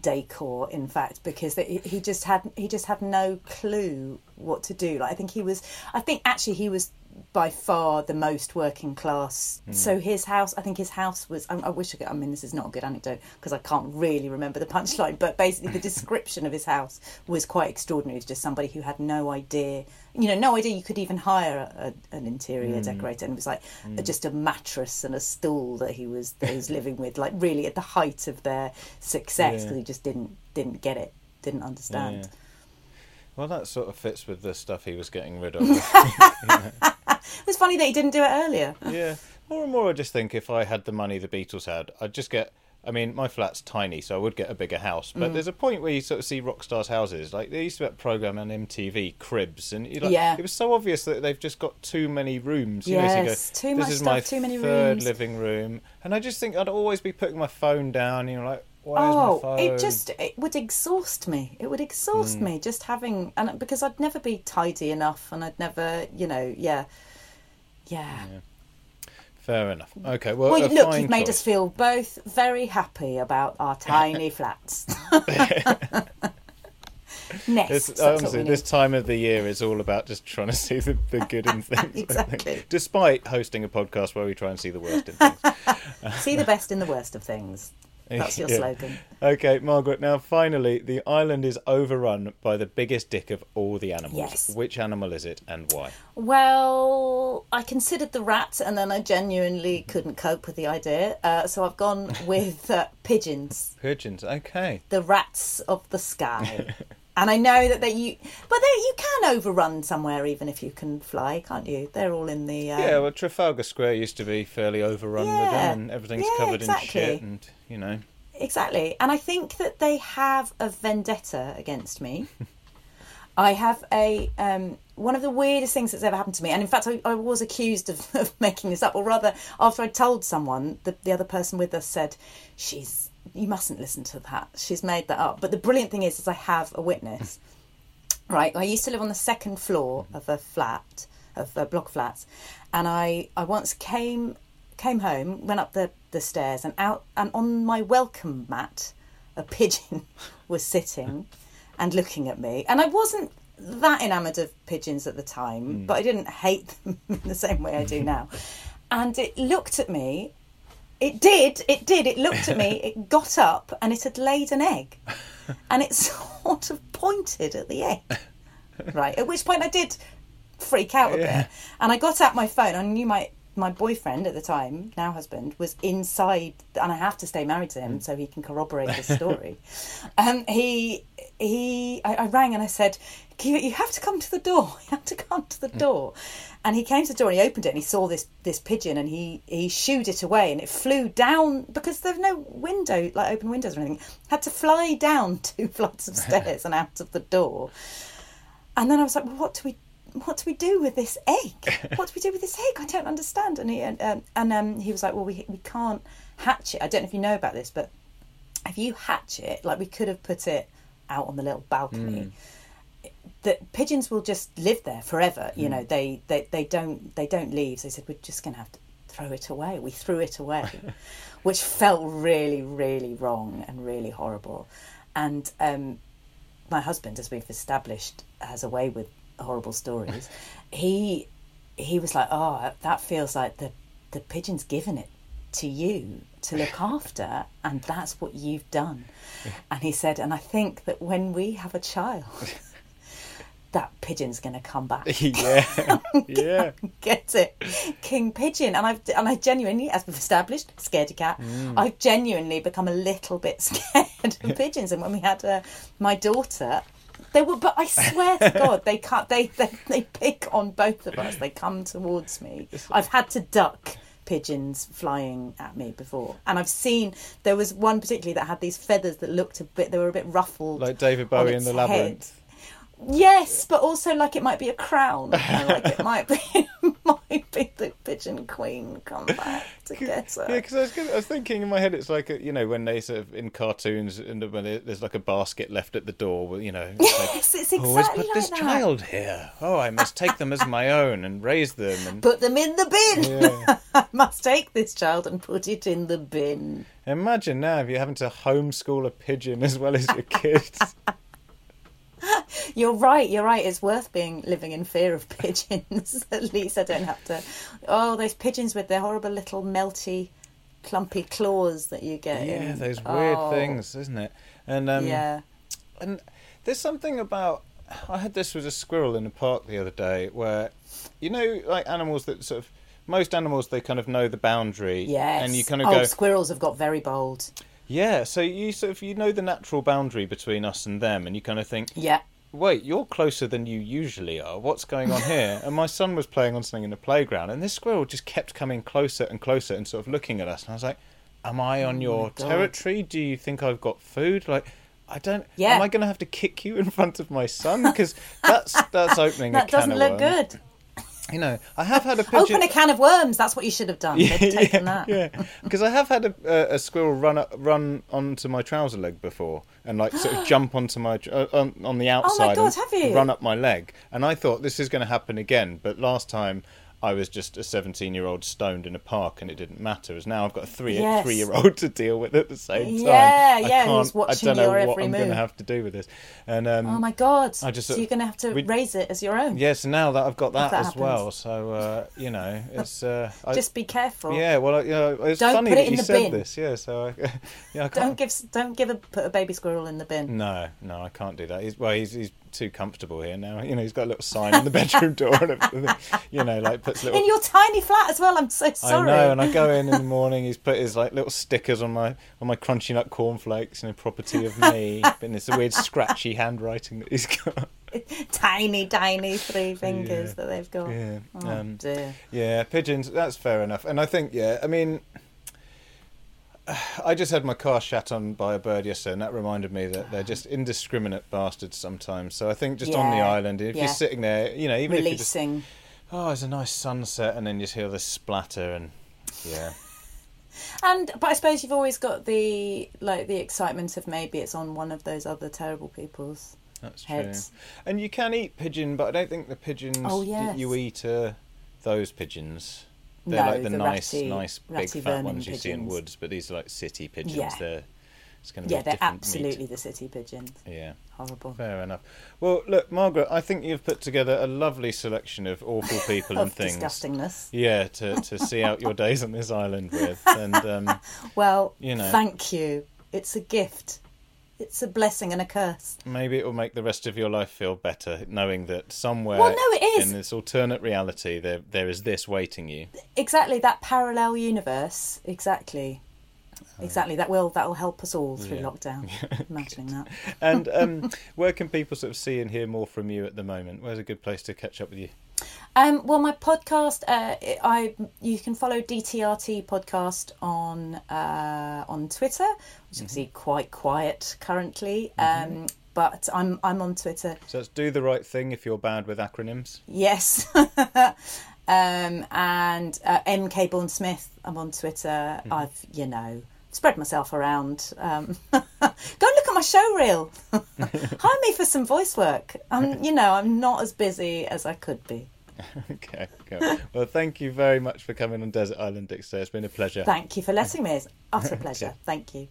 decor in fact because he just had he just had no clue what to do. Like i think he was i think actually he was by far the most working class. Hmm. So his house i think his house was i, I wish i could i mean this is not a good anecdote because i can't really remember the punchline but basically the description of his house was quite extraordinary. It's just somebody who had no idea you know no idea you could even hire a, an interior hmm. decorator. And it was like hmm. just a mattress and a stool that he was that he was living with like really at the height of their success Yeah. because he just didn't didn't get it didn't understand. Yeah. Well, that sort of fits with the stuff he was getting rid of. it was funny that he didn't do it earlier yeah. More and more, I just think if I had the money the Beatles had, I'd just get. I mean, my flat's tiny, so I would get a bigger house. Mm. But there's a point where you sort of see rock stars' houses. Like they used to have a program on MTV, Cribs, and like, Yeah. it was so obvious that they've just got too many rooms. You know, so Yes, go, too this much is stuff, my too many third rooms." living room, and I just think I'd always be putting my phone down. You know, like why oh it just it would exhaust me it would exhaust hmm. me just having and because i'd never be tidy enough and i'd never you know yeah yeah, Fair enough. Okay, well, well look you've made choice. us feel both very happy about our tiny flats next This, honestly, this time of the year is all about just trying to see the, the good in things. Exactly. Despite hosting a podcast where we try and see the worst in things. see the best in the worst of things that's your Yeah. slogan Okay, Margaret. Now, finally, the island is overrun by the biggest dick of all the animals. Yes. Which animal is it, and why? Well, I considered the rat, and then I genuinely couldn't cope with the idea. Uh, so I've gone with uh, pigeons, Pigeons. Okay. the rats of the sky. and I know that they you, but they, you can overrun somewhere even if you can fly, can't you? They're all in the um, Yeah. Well, Trafalgar Square used to be fairly overrun with them, and everything's Yeah, covered exactly. in shit, and you know. Exactly. And I think that they have a vendetta against me. I have a um, one of the weirdest things that's ever happened to me, and in fact, I, I was accused of, of making this up, or rather, after I told someone, the, the other person with us said, "She's you mustn't listen to that. She's made that up." But the brilliant thing is, is I have a witness. right? I used to live on the second floor of a flat, of a block of flats, and I, I once came came home, went up the, the stairs, and out and on my welcome mat, a pigeon was sitting and looking at me, and I wasn't that enamoured of pigeons at the time, hmm. but I didn't hate them in the same way I do now, and it looked at me. It did, it did. It looked at me, it got up, and it had laid an egg. And it sort of pointed at the egg. Right. At which point I did freak out a Yeah. bit. And I got out my phone. I knew my my boyfriend at the time, now husband, was inside, and I have to stay married to him so he can corroborate this story. um, he he, I, I rang and I said, you, "You have to come to the door. You have to come to the door." And he came to the door and he opened it and he saw this this pigeon and he he shooed it away and it flew down because there's no window like open windows or anything. Had to fly down two flights of stairs and out of the door. And then I was like, well, what do we, what do we do with this egg? What do we do with this egg? I don't understand. And he and um, and um, he was like, well, we we can't hatch it. I don't know if you know about this, but if you hatch it, like we could have put it out on the little balcony. That pigeons will just live there forever. You know, they, they they don't they don't leave. So they said we're just going to have to throw it away. We threw it away, which felt really really wrong and really horrible. And um, my husband, as we've established, has a way with horrible stories. he he was like, "Oh, that feels like the the pigeon's given it to you to look after, and that's what you've done." And he said, "And I think that when we have a child." That pigeon's going to come back. yeah, yeah. Get it, king pigeon, and I've and I genuinely, as we've established, scaredy cat. I've genuinely become a little bit scared of pigeons. And when we had uh, my daughter, they were. But I swear to God, they cut. They, they they pick on both of us. They come towards me. I've had to duck pigeons flying at me before, and I've seen there was one particularly that had these feathers that looked a bit. They were a bit ruffled, Like David Bowie in the head. labyrinth. Yes, but also like it might be a crown. like it might be might be the pigeon queen come back to get her. Yeah, because I, was gonna- I was thinking in my head, it's like a, you know when they sort of in cartoons, and when there- there's like a basket left at the door, you know. It's like, Yes, it's oh, Always put like this that. child here. Oh, I must take them as my own and raise them. And Put them in the bin. yeah. I must take this child and put it in the bin. imagine now if you're having to homeschool a pigeon as well as your kids. You're right. You're right. It's worth being living in fear of pigeons. At least I don't have to. Oh, those pigeons with their horrible little melty, clumpy claws that you get. yeah, in. those weird Oh, things, isn't it? And um, yeah. And there's something about I had this with a squirrel in a park the other day where you know like animals that sort of most animals they kind of know the boundary Yes. and you kind of oh, go squirrels have got very bold. Yeah so you sort of you know the natural boundary between us and them and you kind of think Yeah. wait you're closer than you usually are what's going on here and my son was playing on something in the playground and this squirrel just kept coming closer and closer and sort of looking at us and I was like am I on oh your Oh God. territory do you think I've got food like I don't. Yeah. Am I going to have to kick you in front of my son? Because that's that's opening That a doesn't of look good. You know, I have had a pigeon. Open a can of worms. That's what you should have done. They'd taken that. yeah, because I have had a, a, a squirrel run up, run onto my trouser leg before, and like sort of jump onto my uh, on, on the outside God, and have you? run up my leg. And I thought this is going to happen again, but last time I was just a seventeen-year-old stoned in a park, and it didn't matter. As now I've got a three Yes. three-year-old to deal with at the same time. Yeah, I yeah, can't- who's watching I don't know your what every I'm going to have to do with this. And um, Oh my god! I just so you're going to have to we- raise it as your own. Yes, now that I've got that, that as well, so uh, you know, it's uh, I, Just be careful. yeah. Well, you know, it's Don't funny put it that in you the said bin. this. Yeah, so I, yeah, I. Don't give don't give a put a baby squirrel in the bin. No, no, I can't do that. He's well, he's he's too comfortable here now. You know, he's got a little sign on the bedroom door and everything. You know, like puts little. In your tiny flat as well. I'm so sorry. I know, and I go in in the morning. He's put his like little stickers on my on my crunchy nut cornflakes, you know, property of me. and it's a weird scratchy handwriting that he's got. tiny, tiny three fingers Yeah. that they've got. Yeah, Oh um, dear. Yeah, pigeons. That's fair enough. And I think, yeah, I mean, I just had my car shat on by a bird yesterday, and that reminded me that they're just indiscriminate bastards sometimes. So I think just on the island, if yeah. you're sitting there, you know, even if you just Releasing. oh, it's a nice sunset, and then you just hear the splatter, and yeah, And but I suppose you've always got the like the excitement of maybe it's on one of those other terrible people's That's true. heads. And you can eat pigeon, but I don't think the pigeons Oh, that you eat are those pigeons. They're No, like the, the nice, ratty- nice big fat ones you see in woods, but these are like city pigeons. Yeah. They're it's going to be Yeah, they're absolutely Meat. the city pigeons. Yeah, Horrible. fair enough. Well, look, Margaret, I think you've put together a lovely selection of awful people and things. disgustingness. Yeah, to, to see out your days on this island with, and um, Well, You know. thank you. It's a gift. It's a blessing and a curse. maybe it will make the rest of your life feel better, knowing that somewhere Well, no, it is. in this alternate reality there there is this waiting you. Exactly that parallel universe. Exactly. Exactly. That will that will help us all through Yeah. lockdown. Imagining that. And um, where can people sort of see and hear more from you at the moment? Where's a good place to catch up with you? Um, well, my podcast, uh, I you can follow DTRT podcast on uh, on Twitter, which is obviously quite quiet currently. Um, but I'm I'm on Twitter. So let's do the right thing if you're bad with acronyms. Yes. um, and uh, M Cabourn Smith. I'm on Twitter. I've you know spread myself around. Um, go and look at my show reel. Hire me for some voice work. Um, you know, I'm not as busy as I could be. okay, cool. Well, thank you very much for coming on Desert Island Dicks. It's been a pleasure. Thank you for letting me. It's utter pleasure. Thank you.